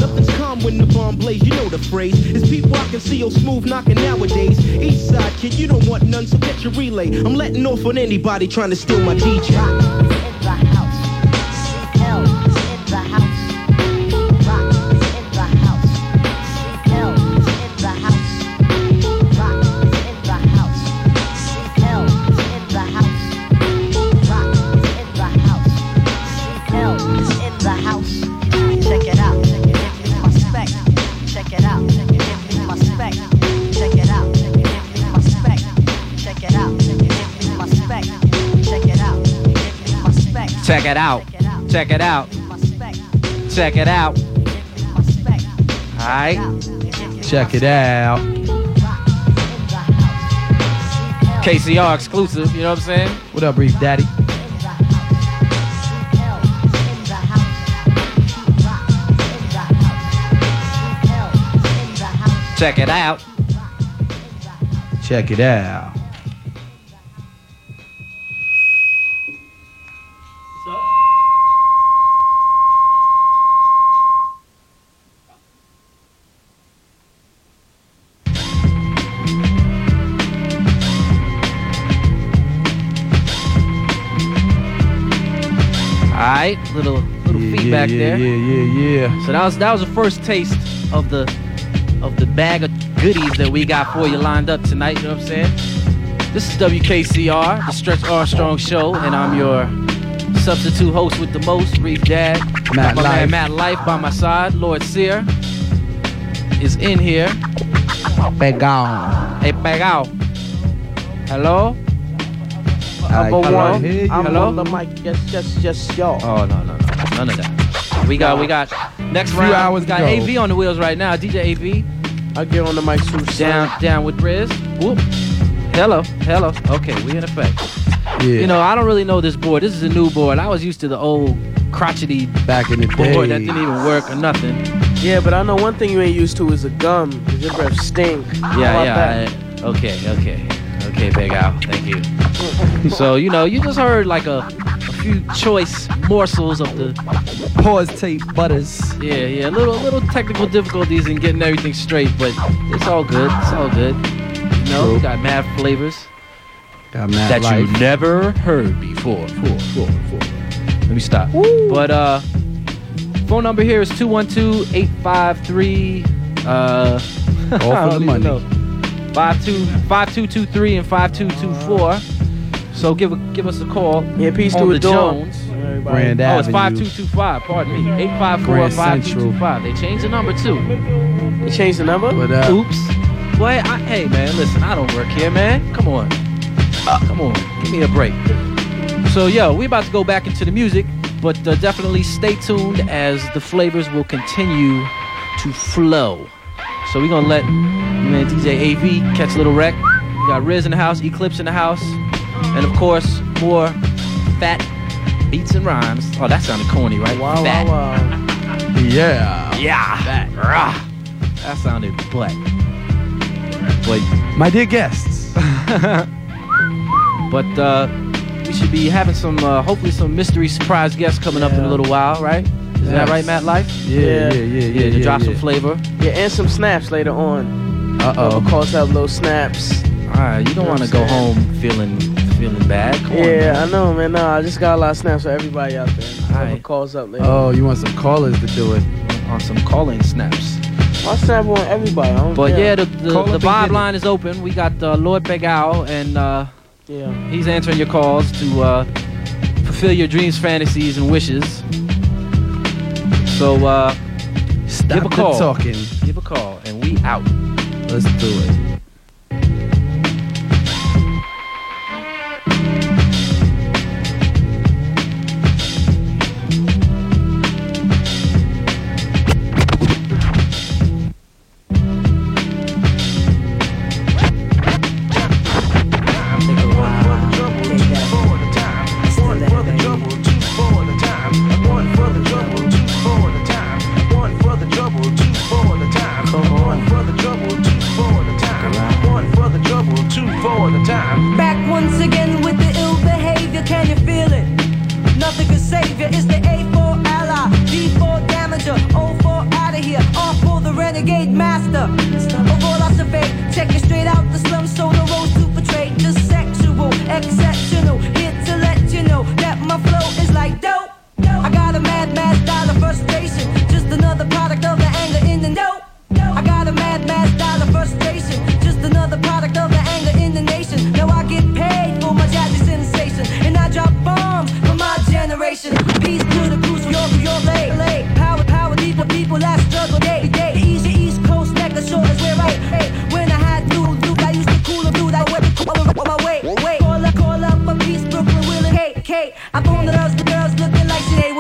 Calm when the bomb blaze, you know the phrase. It's people I can see CL Smooth knocking nowadays. East side kid, you don't want none, so get your relay. I'm letting off on anybody trying to steal my DJ. It out. Check it out. Check it out. Alright. Check it out. KCR exclusive, you know what I'm saying? What up, Reef Daddy? Check it out. Check it out. Alright, little little feedback yeah, there. yeah, yeah, yeah. So that was that was the first taste of the of the bag of goodies that we got for you lined up tonight. You know what I'm saying? This is WKCR, the Stretch Armstrong Show, and I'm your substitute host with the most, Reef Dad. Matt my man Life. Matt Life by my side. Lord Sear is in here. Pegao. Hey, Pegao. Hello. Number Hello? one, I'm Hello? on the mic. Yes, yes, yes, y'all. Oh no no no none of that. We got we got next Few round. hours got go. AV on the wheels right now. DJ AV. I get on the mic soon. Down down with Riz. Whoop. Hello hello. Okay, we in effect. Yeah. You know I don't really know this board. This is a new board. I was used to the old crotchety back in the board that didn't even work or nothing. Yeah, but I know one thing you ain't used to is a gum. 'cause Your breath stink. Yeah yeah. I- okay okay okay Big Al. Thank you. So you know you just heard like a, a few choice morsels of the pause tape butters. Yeah, yeah, little little technical difficulties in getting everything straight, but it's all good. It's all good. You know, we got mad flavors Got mad that life. you never heard before. Four, four, four. Let me stop. But uh, phone number here is 212-853 uh (laughs) All for the money. know. 52 5223 and 5224. So give a, give us a call. Yeah, peace on to the a dog. Jones. Grand oh, it's Avenue. 5225. Pardon me. 854 Grand 5225. They changed the number too. They changed the number? What up? Oops. Boy, I, hey man, listen, I don't work here, man. Come on. Uh, come on. Give me a break. So, yo, we about to go back into the music, but uh, definitely stay tuned as the flavors will continue to flow. So, we're going to let man DJ AV catch a little wreck. We got Riz in the house, Eclipse in the house, and of course, more fat beats and rhymes. Oh, that sounded corny, right? Wow, fat. wow, wow. Yeah. Yeah. That, rah. that sounded butt. But My dear guests. (laughs) but uh, we should be having some, uh, hopefully, some mystery surprise guests coming up in a little while, right? Is that right, Matt Life? Yeah, yeah, yeah, yeah, to yeah, drop some yeah. flavor. Yeah, and some snaps later on. Uh-oh. Of course, have little snaps. All right, you don't want to go home feeling feeling bad. Come Yeah, man. I know, man. Nah, I just got a lot of snaps for everybody out there. Whoever Alright. calls up later. Oh, you want some callers to do it? on some calling snaps. I snap on everybody. I don't But care. yeah, the the, the vibe line is open. We got uh, Lord Pegao and uh, Yeah. He's answering your calls to uh, fulfill your dreams, fantasies, and wishes. So uh, Stop give a the call. talking. Give a call, and we out. Let's do it.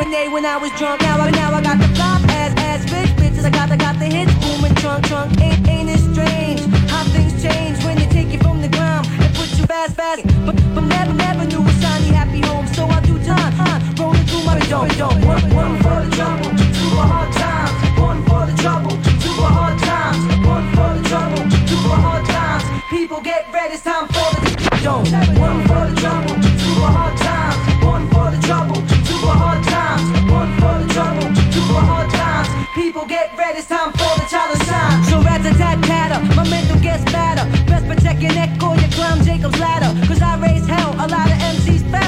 Today when I was drunk. Now, I, now I got the flop ass, ass, bitch, bitches. I got, I got the hits, booming, trunk, trunk. Ain't, ain't it strange how things change when they take you from the ground and put you fast, fast. But, but never, never knew a shiny, happy home. So I do time, huh, rolling through my dome, dome. One, one for the trouble, two for hard times. One for the trouble, two for hard times. One for the trouble, two for hard times. People get ready, it's time for the dome. One for the trouble, two for hard times. People it's time for the to shine. So rat a tat tatter, my mental gets better. Best protect your neck or you climb Jacob's ladder. Cause I raise hell, a lot of MCs fell.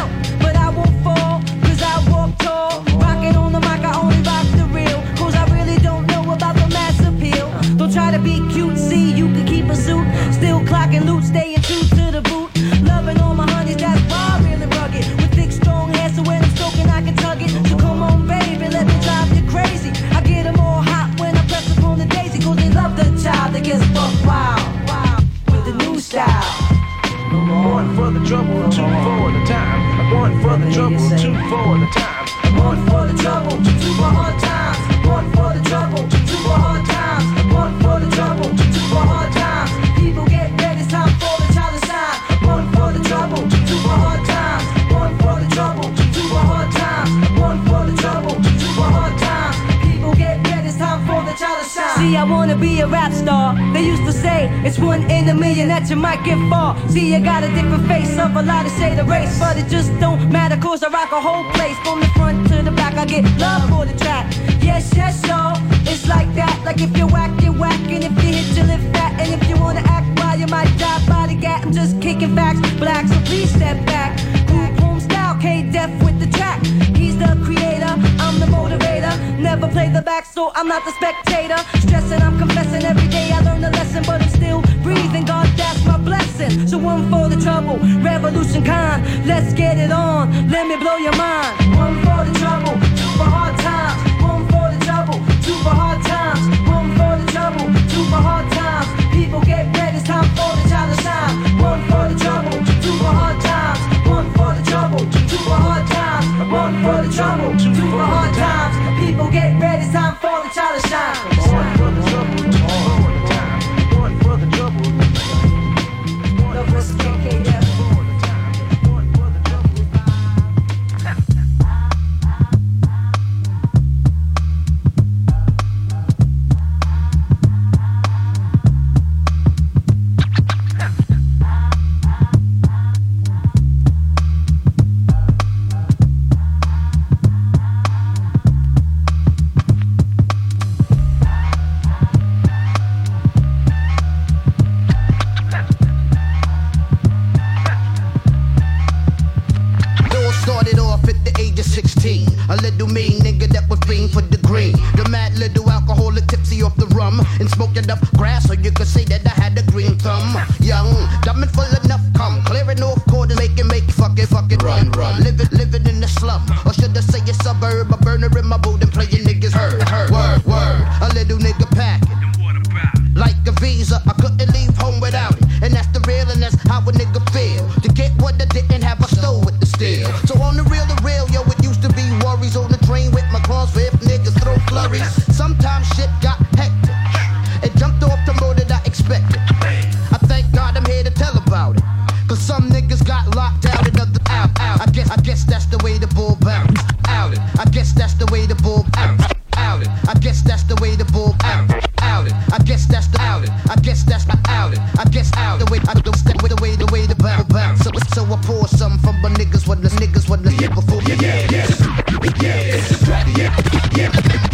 For trouble, two for the time. I wanna be a rap star. They used to say it's one in a million that you might get far. See, you got a different face of a lot of shade of race, but it just don't matter cause I rock a whole place from the front to the back. I get love for the track. Yes, yes, y'all. It's like that. Like if you whack, you whack, and if you hit, you live fat. And if you wanna act wild, you might die by the gap. I'm just kicking facts, black, so please step back. Home style, K Never play the back, so I'm not the spectator. Stressing, I'm confessing every day I learn a lesson, but I'm still breathing. God, that's my blessing. So one for the trouble, revolution kind. Let's get it on. Let me blow your mind. One for the trouble, like a visa. I couldn't leave home without it. And that's the real, and that's how a nigga feel. To get what I didn't have, I stole with the steel. So on the real, the real, yo, it used to be worries on the train with my cross if niggas throw flurries. Sometimes shit got hectic. It jumped off the more than I expected. I thank God I'm here to tell about it. Cause some niggas got locked out and out, out. I guess, I guess that's the way the bull bounce. Out it. I guess that's the way the bull bounce. Out it. I guess that's the way the bull bounce outed. I guess that's the outed. I guess that's my outed. I guess out the way I don't step with the way the way the bounce bounce. So so I pour some from my niggas when the niggas when the yeah, before yeah yeah yeah yeah yeah yeah. yeah.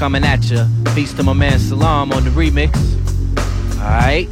coming at ya. Feast of my man Salam on the remix. Alright.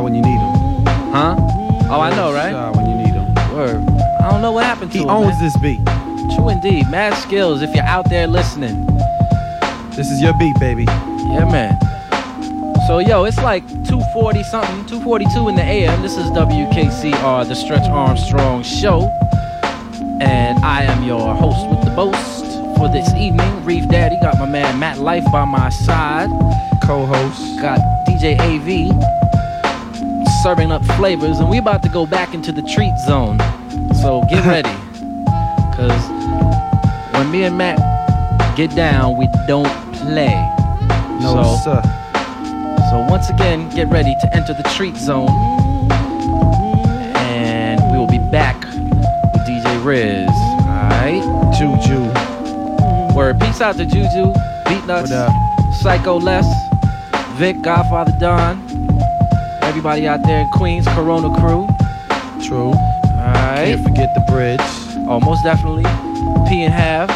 when you need him. Huh? Oh, I know, right? When you need him. Word. I don't know what happened to he him. He owns man. this beat. True indeed. Mad Skillz if you're out there listening. This is your beat, baby. Yeah, man. So, yo, it's like 240 something, 242 in the AM. This is WKCR, the Stretch Armstrong Show. And I am your host with the most for this evening. Reef Daddy got my man Matt Life by my side. Co host. Got DJ AV serving up flavors, and we about to go back into the treat zone. So get (laughs) ready, cause when me and Matt get down, we don't play. No so, sir. So once again, get ready to enter the treat zone, and we will be back with DJ Riz. All right, Juju. Word. Peace out to Juju, Beatnuts, Psycho Les, Vic Godfather Don. Everybody out there in Queens, Corona crew. True. Alright. Can't forget the bridge. Oh, most definitely. P and half.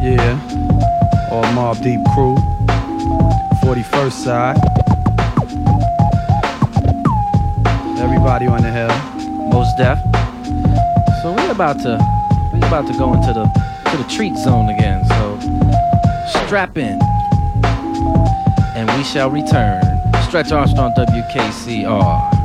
Yeah. All Mobb Deep crew. 41st side. Everybody on the hill. Most deaf. So we're about to we're about to go into the to the treat zone again. So strap in and we shall return. Stretch Armstrong, WKCR.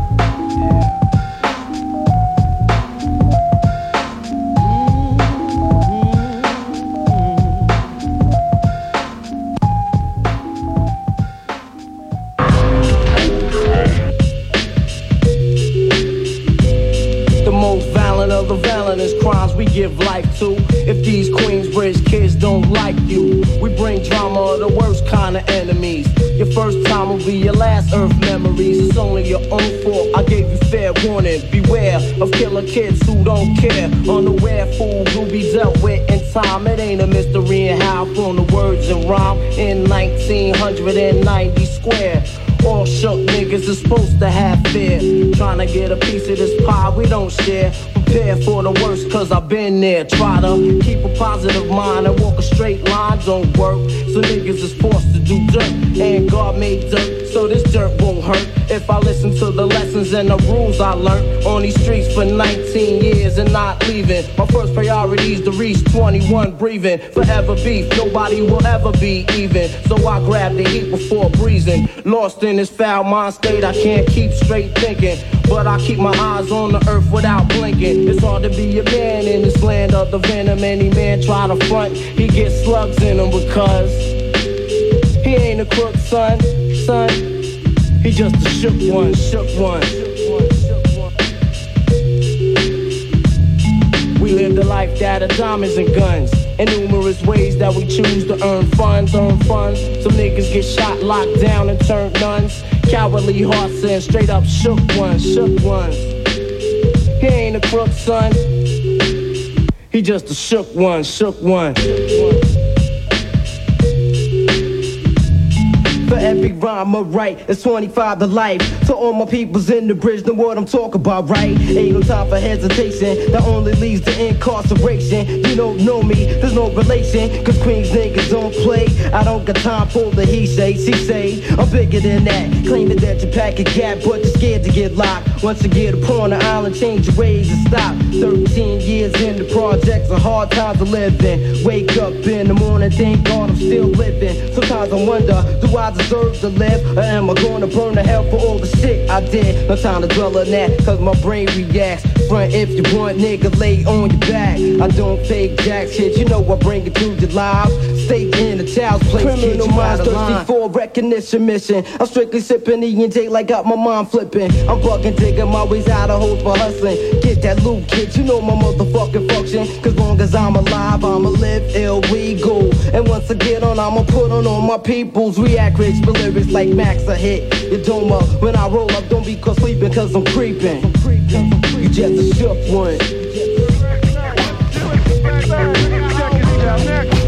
Earth memories. It's only your own fault. I gave you fair warning. Beware of killer kids who don't care. Unaware fool who be dealt with in time. It ain't a mystery in how from the words and rhyme in 1990 square. All shook niggas is supposed to have fear. Trying to get a piece of this pie we don't share. Prepare for the worst, cause I've been there. Try to keep a positive mind and walk a straight line, don't work. So niggas is forced to do dirt. And God made dirt, so this dirt won't hurt. If I listen to the lessons and the rules I learned on these streets for 19 years and not leaving. My first priority is to reach 21 breathing. Forever beef, nobody will ever be even. So I grab the heat before breezing. Lost in this foul mind state, I can't keep straight thinking. But I keep my eyes on the earth without blinking. It's hard to be a man in this land of the venom. Any man try to front, he gets slugs in him because he ain't a crook, son, son. He just a shook one, shook one. We live the life that of diamonds and guns. In numerous ways that we choose to earn funds, earn funds. Some niggas get shot, locked down, and turned nuns. Cowardly hearts and straight up shook ones, shook ones. He ain't a crook, son. He just a shook one, shook one. Every rhyme I write, it's 25 to life. To all my peoples in the bridge, know what I'm talking about, right? Ain't no time for hesitation, that only leads to incarceration. You don't know me, there's no relation, cause Queens niggas don't play. I don't got time for the he say, she say. I'm bigger than that, claiming that you pack a gap, but you're scared to get locked. Once you get upon the island, change your ways and stop. 13 years in the projects, a hard time to live in. Wake up in the morning, thank God I'm still living. Sometimes I wonder, do I deserve to live? Or am I gonna burn to hell for all the shit I did? No time to dwell on that, cause my brain reacts. Front if you want, nigga, lay on your back. I don't fake jack shit, you know I bring it to your lives. The child's place, Criminal minds thirsty for recognition mission. I'm strictly sipping E and J like got my mind flipping. I'm fucking digging my ways out of holes for hustling. Get that loot, kid, you know my motherfucking function. Cause long as I'm alive, I'ma live illegal. And once I get on, I'ma put on all my peoples. React rich, but lyrics like Max a hit. Your doma, when I roll up, don't be caught sleeping, cause I'm creeping. You just a shook one.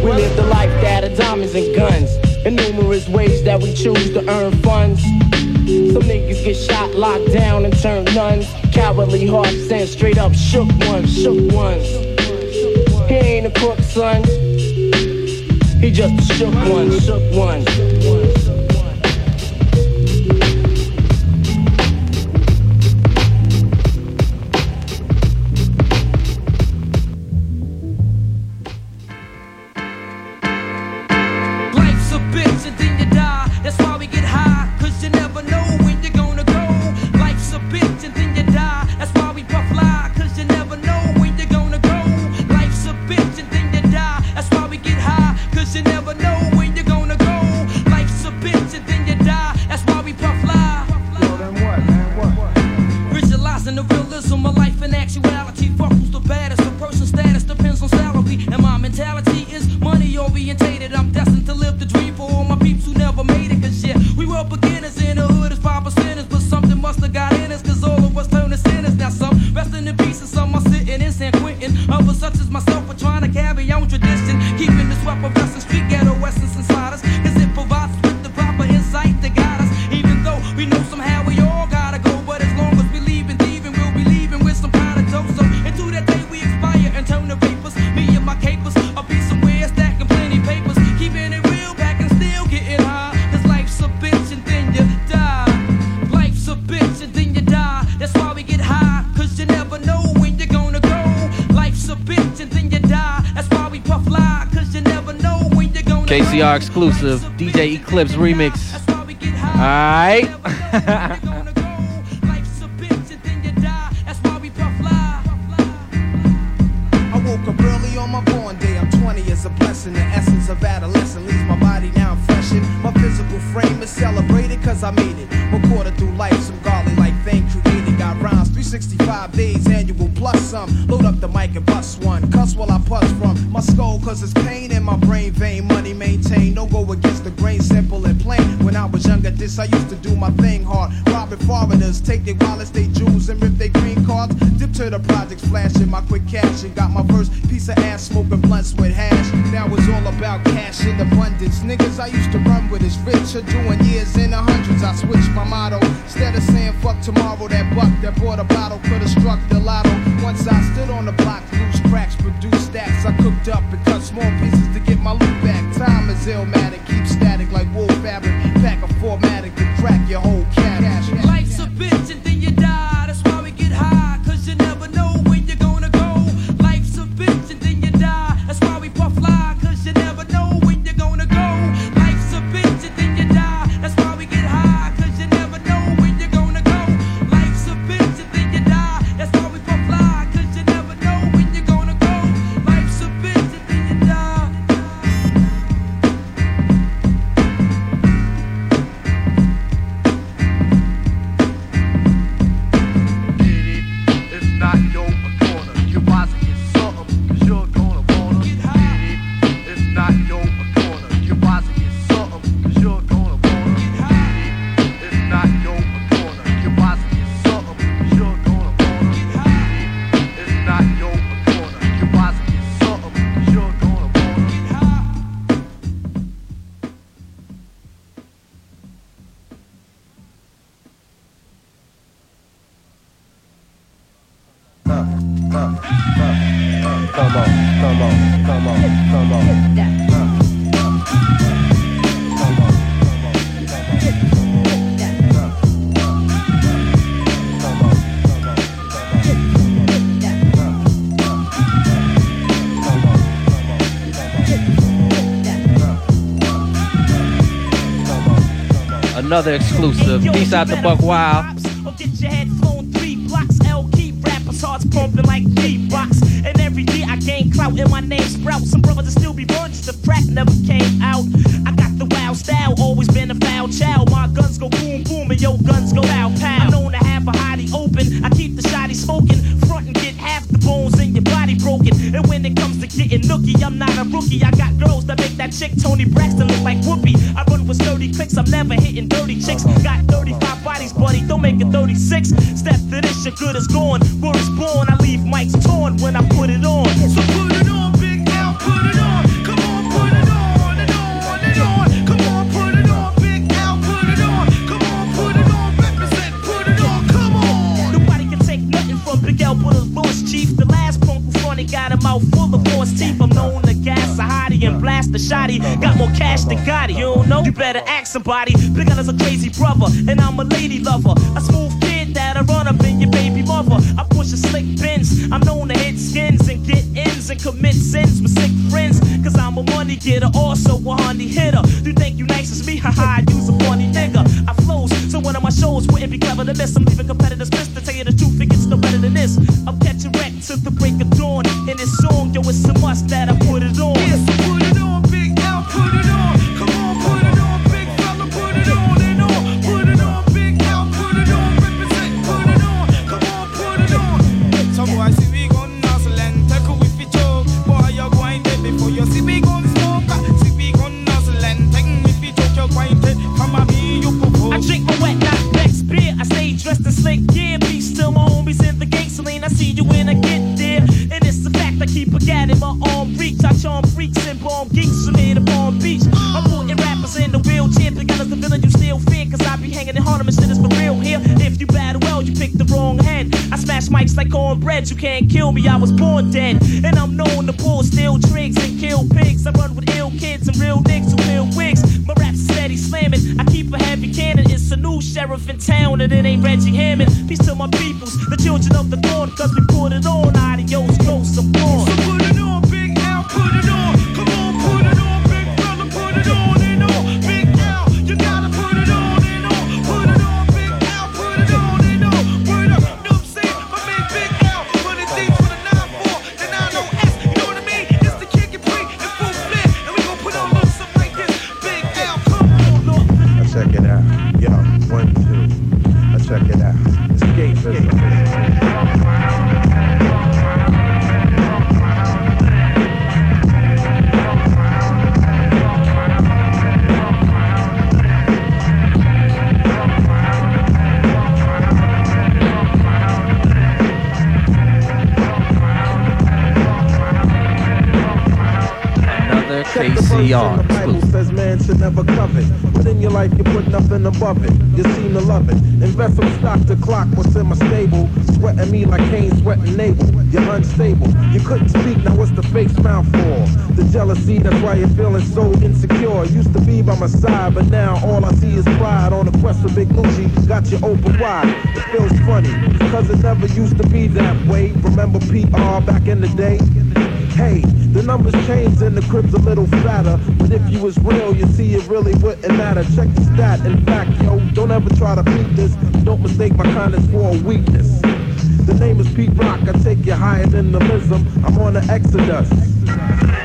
We live the life that of diamonds and guns. In numerous ways that we choose to earn funds. Some niggas get shot, locked down, and turn nuns. Cowardly hearts and straight up shook ones, shook ones. He ain't a crook, son. He just shook one, shook one. KCR exclusive, DJ Eclipse remix. Alright. (laughs) I woke up early on my born day. I'm 20, it's a blessing. The essence of adolescence leaves my body now freshened. My physical frame is celebrated cause I made it. Through life, some godly like. Got rhymes 365 days plus some. Load up the mic and bust one. Cuss while I puss from my skull, cause it's pain in my brain vein. Money maintain, no go against the grain, simple and plain. When I was younger, this I used to do my thing hard. Robbing foreigners, take their wallets, they jewels, and rip their green cards. Dip to the projects, flashing my quick cash, and got my first piece of ass smoking blunts with hash. Now it's all about cash in abundance. Niggas I used to run with is rich, are doing years in the hundreds. I switched my motto. Instead of saying fuck tomorrow, that buck that bought a bottle could've struck the lotto. Once I stood on the block, loose cracks, produced stacks. I cooked up and cut small pieces to get my loot back. Time is illmatic, keep static like wool fabric. Pack a formatic to crack your whole Another exclusive. Peace out to Buck Wild. Or get your head flown three blocks. L keep rappers hearts pumping like beatbox. And every year I gain clout and my name sprouts. Some brothers still be virgins. The crack never came out. I got the wild style, always been a foul child. My guns go boom boom and your guns go pow pow. I'm known to have a hottie open. I keep the shotty smoking. Front and get half the bones in your body broken. And when it comes to getting nookie, I'm not a rookie. I got girls that make that chick Toni Braxton look like Whoopi. I run with sturdy clicks. I'm never hitting dirty chicks. Got 35 bodies, buddy. Don't make it 36. Step to this, your good is gone. Somebody. Big L is a crazy brother, and I'm a lady lover. A smooth kid that'll run up in your baby mother. I push a slick Benz. I'm known to hit skins and get ins and commit sins with sick friends. Cause I'm a money getter, also a honey hitter. You think you nice as me? Haha, I use a funny nigga. I flows, so one of my shows wouldn't be clever to miss. I'm leaving competitors pissed to tell you the truth, it gets no better than this. I'm catching wreck to the break of dawn. In this song, yo, it's a must that I put it on. Yes, put it on, cornbread. You can't kill me, I was born dead. And I'm known to pull steel tricks and kill pigs. I run with ill kids and real niggas who wear wigs. My rap's steady slamming. I keep a heavy cannon. It's a new sheriff in town, and it ain't Reggie Hammond. Peace to my peoples, the children of the above it. You seem to love it. Invest some stock to clock what's in my stable. Sweating me like Cain sweating Abel. You're unstable. You couldn't speak, now what's the fake smile for? The jealousy, that's why you're feeling so insecure. Used to be by my side, but now all I see is pride. On a quest for Big Lucci, got you open wide. It feels funny, cause it never used to be that way. Remember PR back in the day? Numbers changed and the crib's a little fatter. But if you was real, you see it really wouldn't matter. Check the stat. In fact, yo, don't ever try to beat this. Don't mistake my kindness for a weakness. The name is Pete Rock. I take you higher than the mism. I'm on the exodus.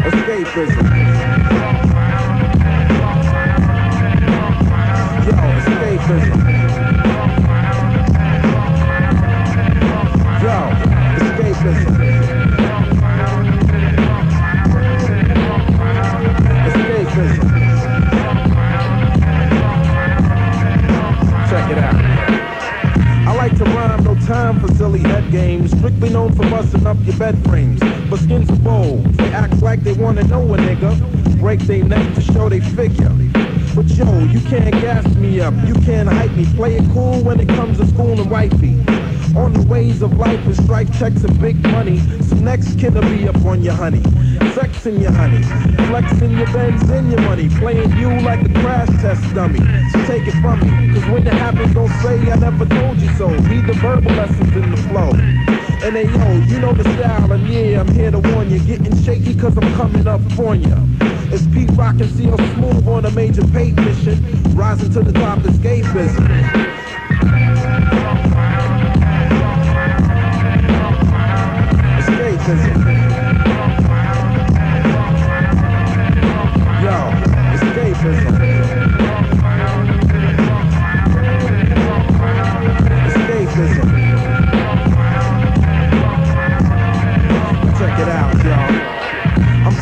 Escapism. Yo, escapism. Yo. Escapism. To rhyme, no time for silly head games. Strictly known for busting up your bed frames. But skins are bold. They act like they wanna know a nigga. Break their neck to show they figure. But yo, you can't gas me up. You can't hype me. Play it cool when it comes to school and wifey. On the ways of life and strike checks and big money. Some next kid'll be up on your honey. Sexing your honey. Flexing your bends and your money. Playing you like a crash test dummy. Take it from me. Cause when it happens, don't say I never told you so. Read the verbal lessons in the flow. And hey yo, you know the style, and yeah, I'm here to warn you. Getting shaky cause I'm coming up for ya. It's Pete Rock and CL Smooth on a major paid mission. Rising to the top, escapism. Escapism. Yo, escapism.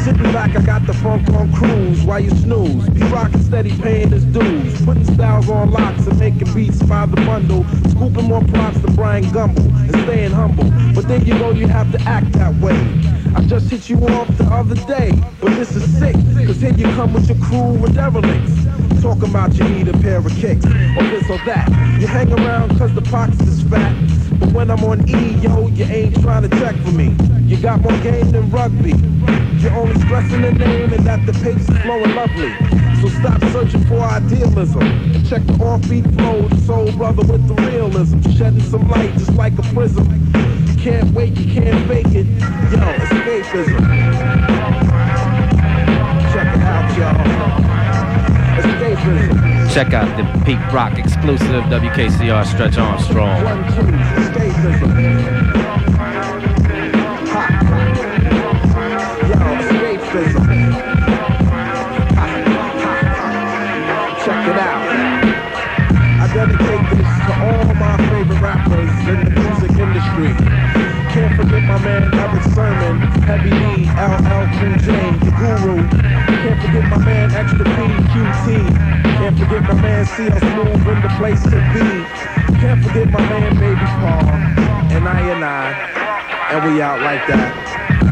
Sitting back, I got the funk on cruise while you snooze. Be rockin' steady paying his dues. Putting styles on locks and making beats by the bundle. Scooping more props than Bryant Gumbel and staying humble. But then you know you have to act that way. I just hit you off the other day, but this is sick. Cause here you come with your crew with derelicts. Talking about you need a pair of kicks, or this or that. You hang around cause the pockets is fat. But when I'm on E, yo, you ain't trying to check for me. You got more game than rugby. You're only stressing the name and that the pace is flowing lovely. So stop searching for idealism and check the offbeat flow, the soul brother with the realism. Shedding some light just like a prism. You can't wait, you can't fake it. Yo, It's escapism. Check it out, y'all. Check out the Pete Rock exclusive WKCR Stretch Armstrong. One. Check it out. I dedicate this to all my favorite rappers in the music industry. Can't forget my man Erick Sermon, Heavy D, LL Cool J, the Guru. Can't forget my man Extra P, QT. Can't forget my man CL Smooth in the place to be. Can't forget my man Baby Paul, and I and I, and we out like that.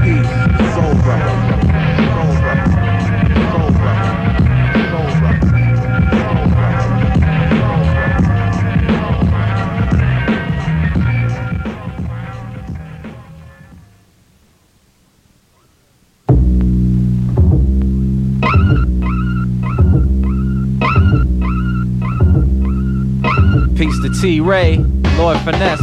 Peace, soul brother. Finesse.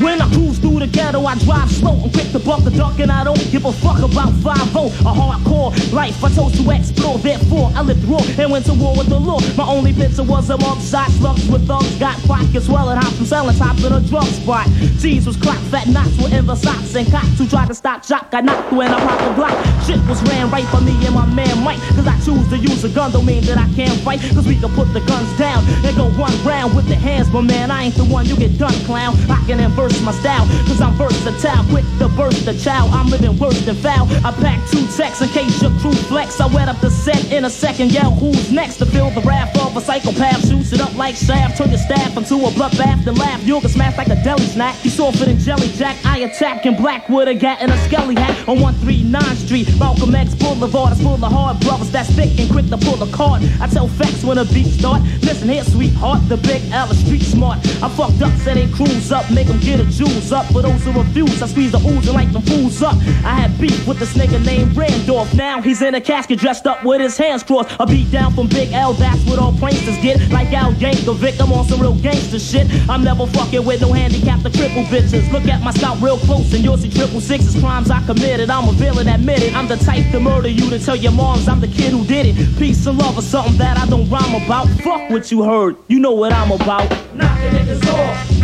When I cruise through the ghetto, I drive slow. I'm quick to buck a duck, and I don't give a fuck about 5 A hardcore life I chose to explore. Therefore, I lived raw and went to war with the law. My only picture was a mug shot, slugs with thugs. Got pockets swelling, hops from selling tops in a drug spot. Cheese was clapped, fat knots were in the socks. And cops who tried to stop shot got knocked and I popped the block. Shit was ran right for me and my man Mike. Cause I choose to use a gun, don't mean that I can't fight. Cause we can put the guns down and go one round with the hands. But man, I ain't the one you get done, clown. I can inverse my style, cause I'm versatile. quick to burst the child. I'm living worse than foul. I pack two texts in case your crew flex. I wet up the set in a second. Yell, who's next to feel the wrath of a psychopath? Shoots it up like shaft. Turn your staff into a bloodbath and laugh. You'll get smashed like a deli snack. He's softer than jelly jack. I attack in Blackwood, a gat and a skelly hat on 139 Street. Malcolm X Boulevard is full of hard brothers that's thick and quick to pull the card. I tell facts when a beat start. Listen here, sweetheart, the big L is street smart. I fucked up, said they cruise up, make them get a juice up. For those who refuse, I squeeze the ooze like them fools up. I had beef with this nigga named Randolph. Now he's in a casket dressed up with his hands crossed. A beat down from Big L, that's what all pranksters get. Like Al Yankovic, I'm on some real gangster shit. I'm never fucking with no handicap the cripple bitches. Look at my style real close and you'll see triple sixes. Crimes I committed, I'm a villain, admit it. I'm the type to murder you to tell your moms I'm the kid who did it. Peace and love or something that I don't rhyme about. Fuck what you heard, you know what I'm about. Knocking niggas off,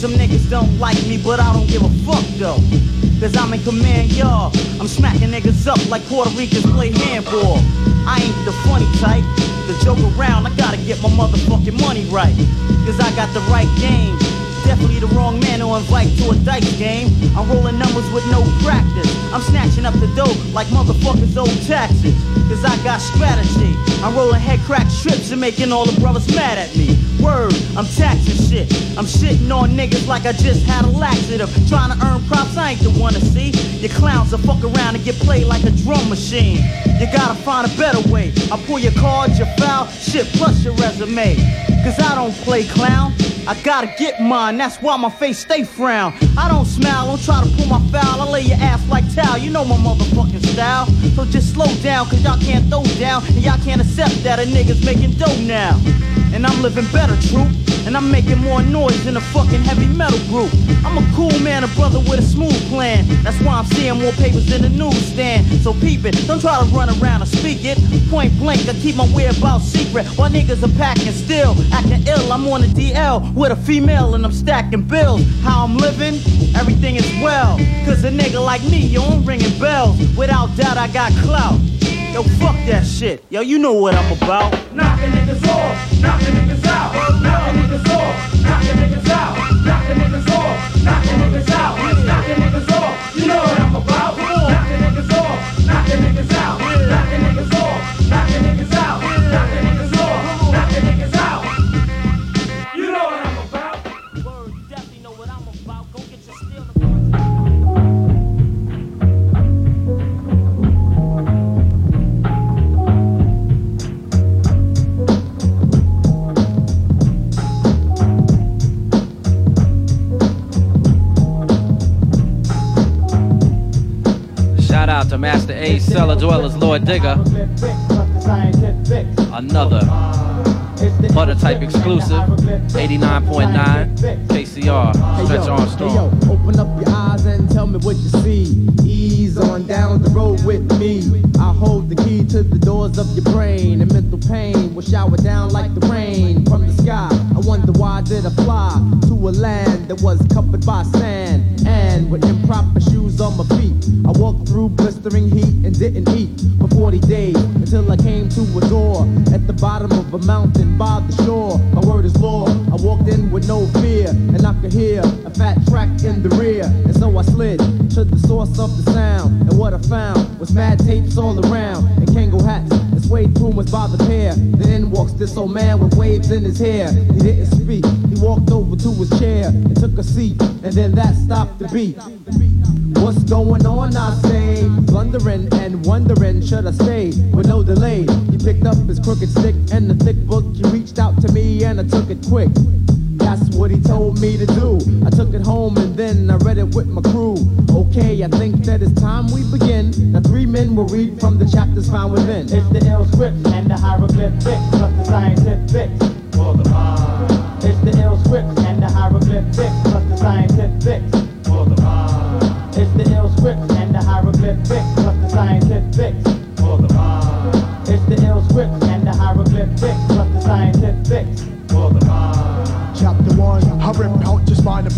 Some niggas don't like me, but I don't give a fuck though. Cause I'm in command, y'all. I'm smacking niggas up like Puerto Ricans play handball. I ain't the funny type to joke around. I gotta get my motherfucking money right. Cause I got the right game. Definitely the wrong man to invite to a dice game. I'm rolling numbers with no practice. I'm snatching up the dough like motherfuckers owe taxes. Cause I got strategy. I'm rolling head crack strips and making all the brothers mad at me. Word, I'm taxing shit. I'm shitting on niggas like I just had a laxative. Trying to earn props, I ain't the one to see. Your clowns will fuck around and get played like a drum machine. You gotta find a better way. I pull your cards, your foul, shit plus your resume. Cause I don't play clown. I gotta get mine, that's why my face stay frown. I don't smile, don't try to pull my foul. I lay your ass like towel, you know my motherfucking style. So just slow down, cause y'all can't throw down. And y'all can't accept that a nigga's making dough now. And I'm living better, true. And I'm making more noise than a fucking heavy metal group. I'm a cool man, a brother with a smooth plan. That's why I'm seeing more papers than the newsstand. So peep it, don't try to run around and speak it. Point blank, I keep my whereabouts secret. While niggas are packing still, acting ill. I'm on a DL with a female and I'm stacking bills. How I'm living, everything is well. Cause a nigga like me, yo, I'm ringing bells. Without doubt, I got clout. Yo, fuck that shit. Yo, you know what I'm about. Knocking niggas off, knocking niggas out, knocking niggas off, knocking niggas Master A, Cellar Dwellers, Lord Digga. Another Butter type exclusive, 89.9 KCR, Stretch Armstrong. Hey yo, open up your eyes and tell me what you see. Ease on down the road with me. I hold the key to the doors of your brain, and mental pain will shower down like the rain from the sky. I wonder why did I fly to a land that was covered by sand and with improper shoes on my feet. I walked through blistering heat and didn't eat for 40 days until I came to a door at the bottom of a mountain by the shore. My word is law. I walked in with no fear, and I could hear a fat track in the rear, and so I slid to the source of the sound. And what I found was mad tapes all around and Kangol hats suede pumas by the pair. Then walks this old man with waves in his hair. He didn't speak. He walked over to his chair and took a seat, and then that stopped the beat. What's going on? I say, blundering and wondering, should I stay with no delay? He picked up his crooked stick and the thick book. He reached out to me and I took it quick. That's what he told me to do. I took it home and then I read it with my crew. Okay, I think that it's time we begin. The three men will read from the chapters found within. It's the ill script and the hieroglyphics plus the scientific for the mind. It's the ill script and the hieroglyphics plus the scientific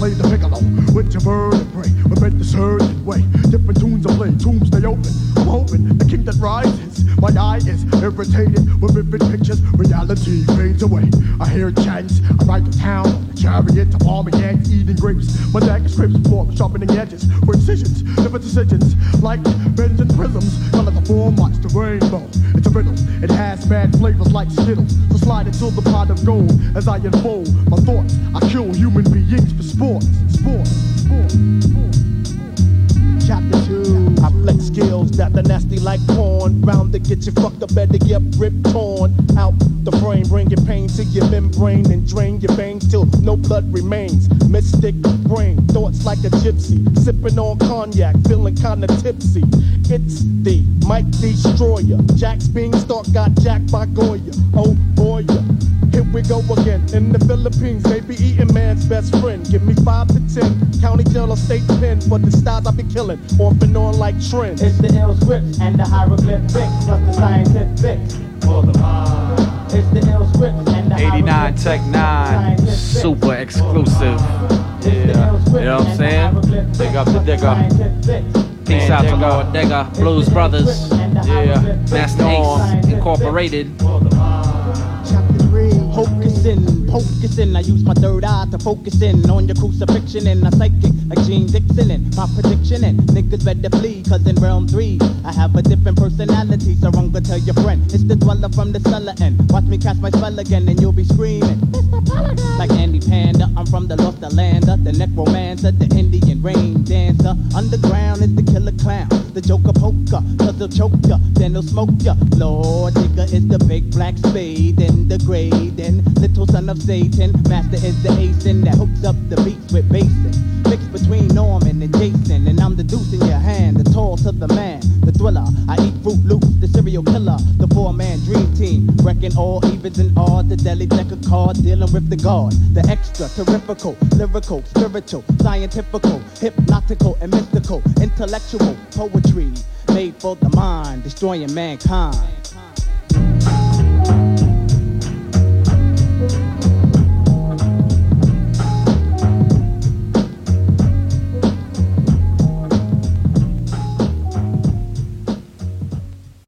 play the piccolo with your vertebrae. We bent the certain way. Different tunes I play, tombs they open. I'm hoping the king that rises. My eye is irritated with vivid pictures. Reality fades away. I hear chants. I ride to town on the chariot to ants eating grapes. My dagger scrapes form, sharpening edges for incisions. Different decisions like bends and prisms. Color the form, watch the rainbow. It's a riddle. It has bad flavors like Skittles. So slide into the pot of gold as I unfold my thoughts. I kill human beings for sport. Sport. Sport. Sport. Chapter 2 I flex skills that the nasty like porn Round to get you fucked up, better get ripped torn Out the frame, bringing pain to your membrane And drain your veins till no blood remains Mystic brain, thoughts like a gypsy Sipping on cognac, feeling kinda tipsy It's the Mike Destroyer Jack's being stalked, got jacked by Goya Oh boy. Here we go again. In the Philippines, they be eating man's best friend. Give me five to ten. County jail or state pen for the styles I be killing. Off and on like trends. It's the ill script and the hieroglyphics plus the scientific for the mind. It's the ill script and the 89 Tech 9, super exclusive. Yeah, you know what I'm saying? Big up the digger. Peace out to Lord Digga, Blues Brothers. Yeah, Masta Ace Incorporated. Focusing, focusing. I use my third eye to focus in on your crucifixion and a psychic like Jeane Dixon and my prediction. And niggas better flee, cause in realm three, I have a different personality. So wrong, tell your friend. It's the dweller from the cellar and watch me cast my spell again and you'll be screaming. Like Andy Panda, I'm from the Lost Lander, the necromancer, the Indian rain dancer. Underground is the killer clown, the Joker poker, cause they'll choke ya, then they'll smoke ya. Lord nigga is the big black spade in the grade, and little son of Satan. Master is the ace and that hooks up the beats with basin. Mixed between Norman and Jason, and I'm the deuce in your hand, the tall to the man, the thriller. I eat fruit loops, the serial killer, the four man dream team, wrecking all evens and odd, the deli deck of cards, dealing with the guard, the extra, terrifical, lyrical, spiritual, scientifical, hypnotical, and mystical, intellectual poetry made for the mind, destroying mankind.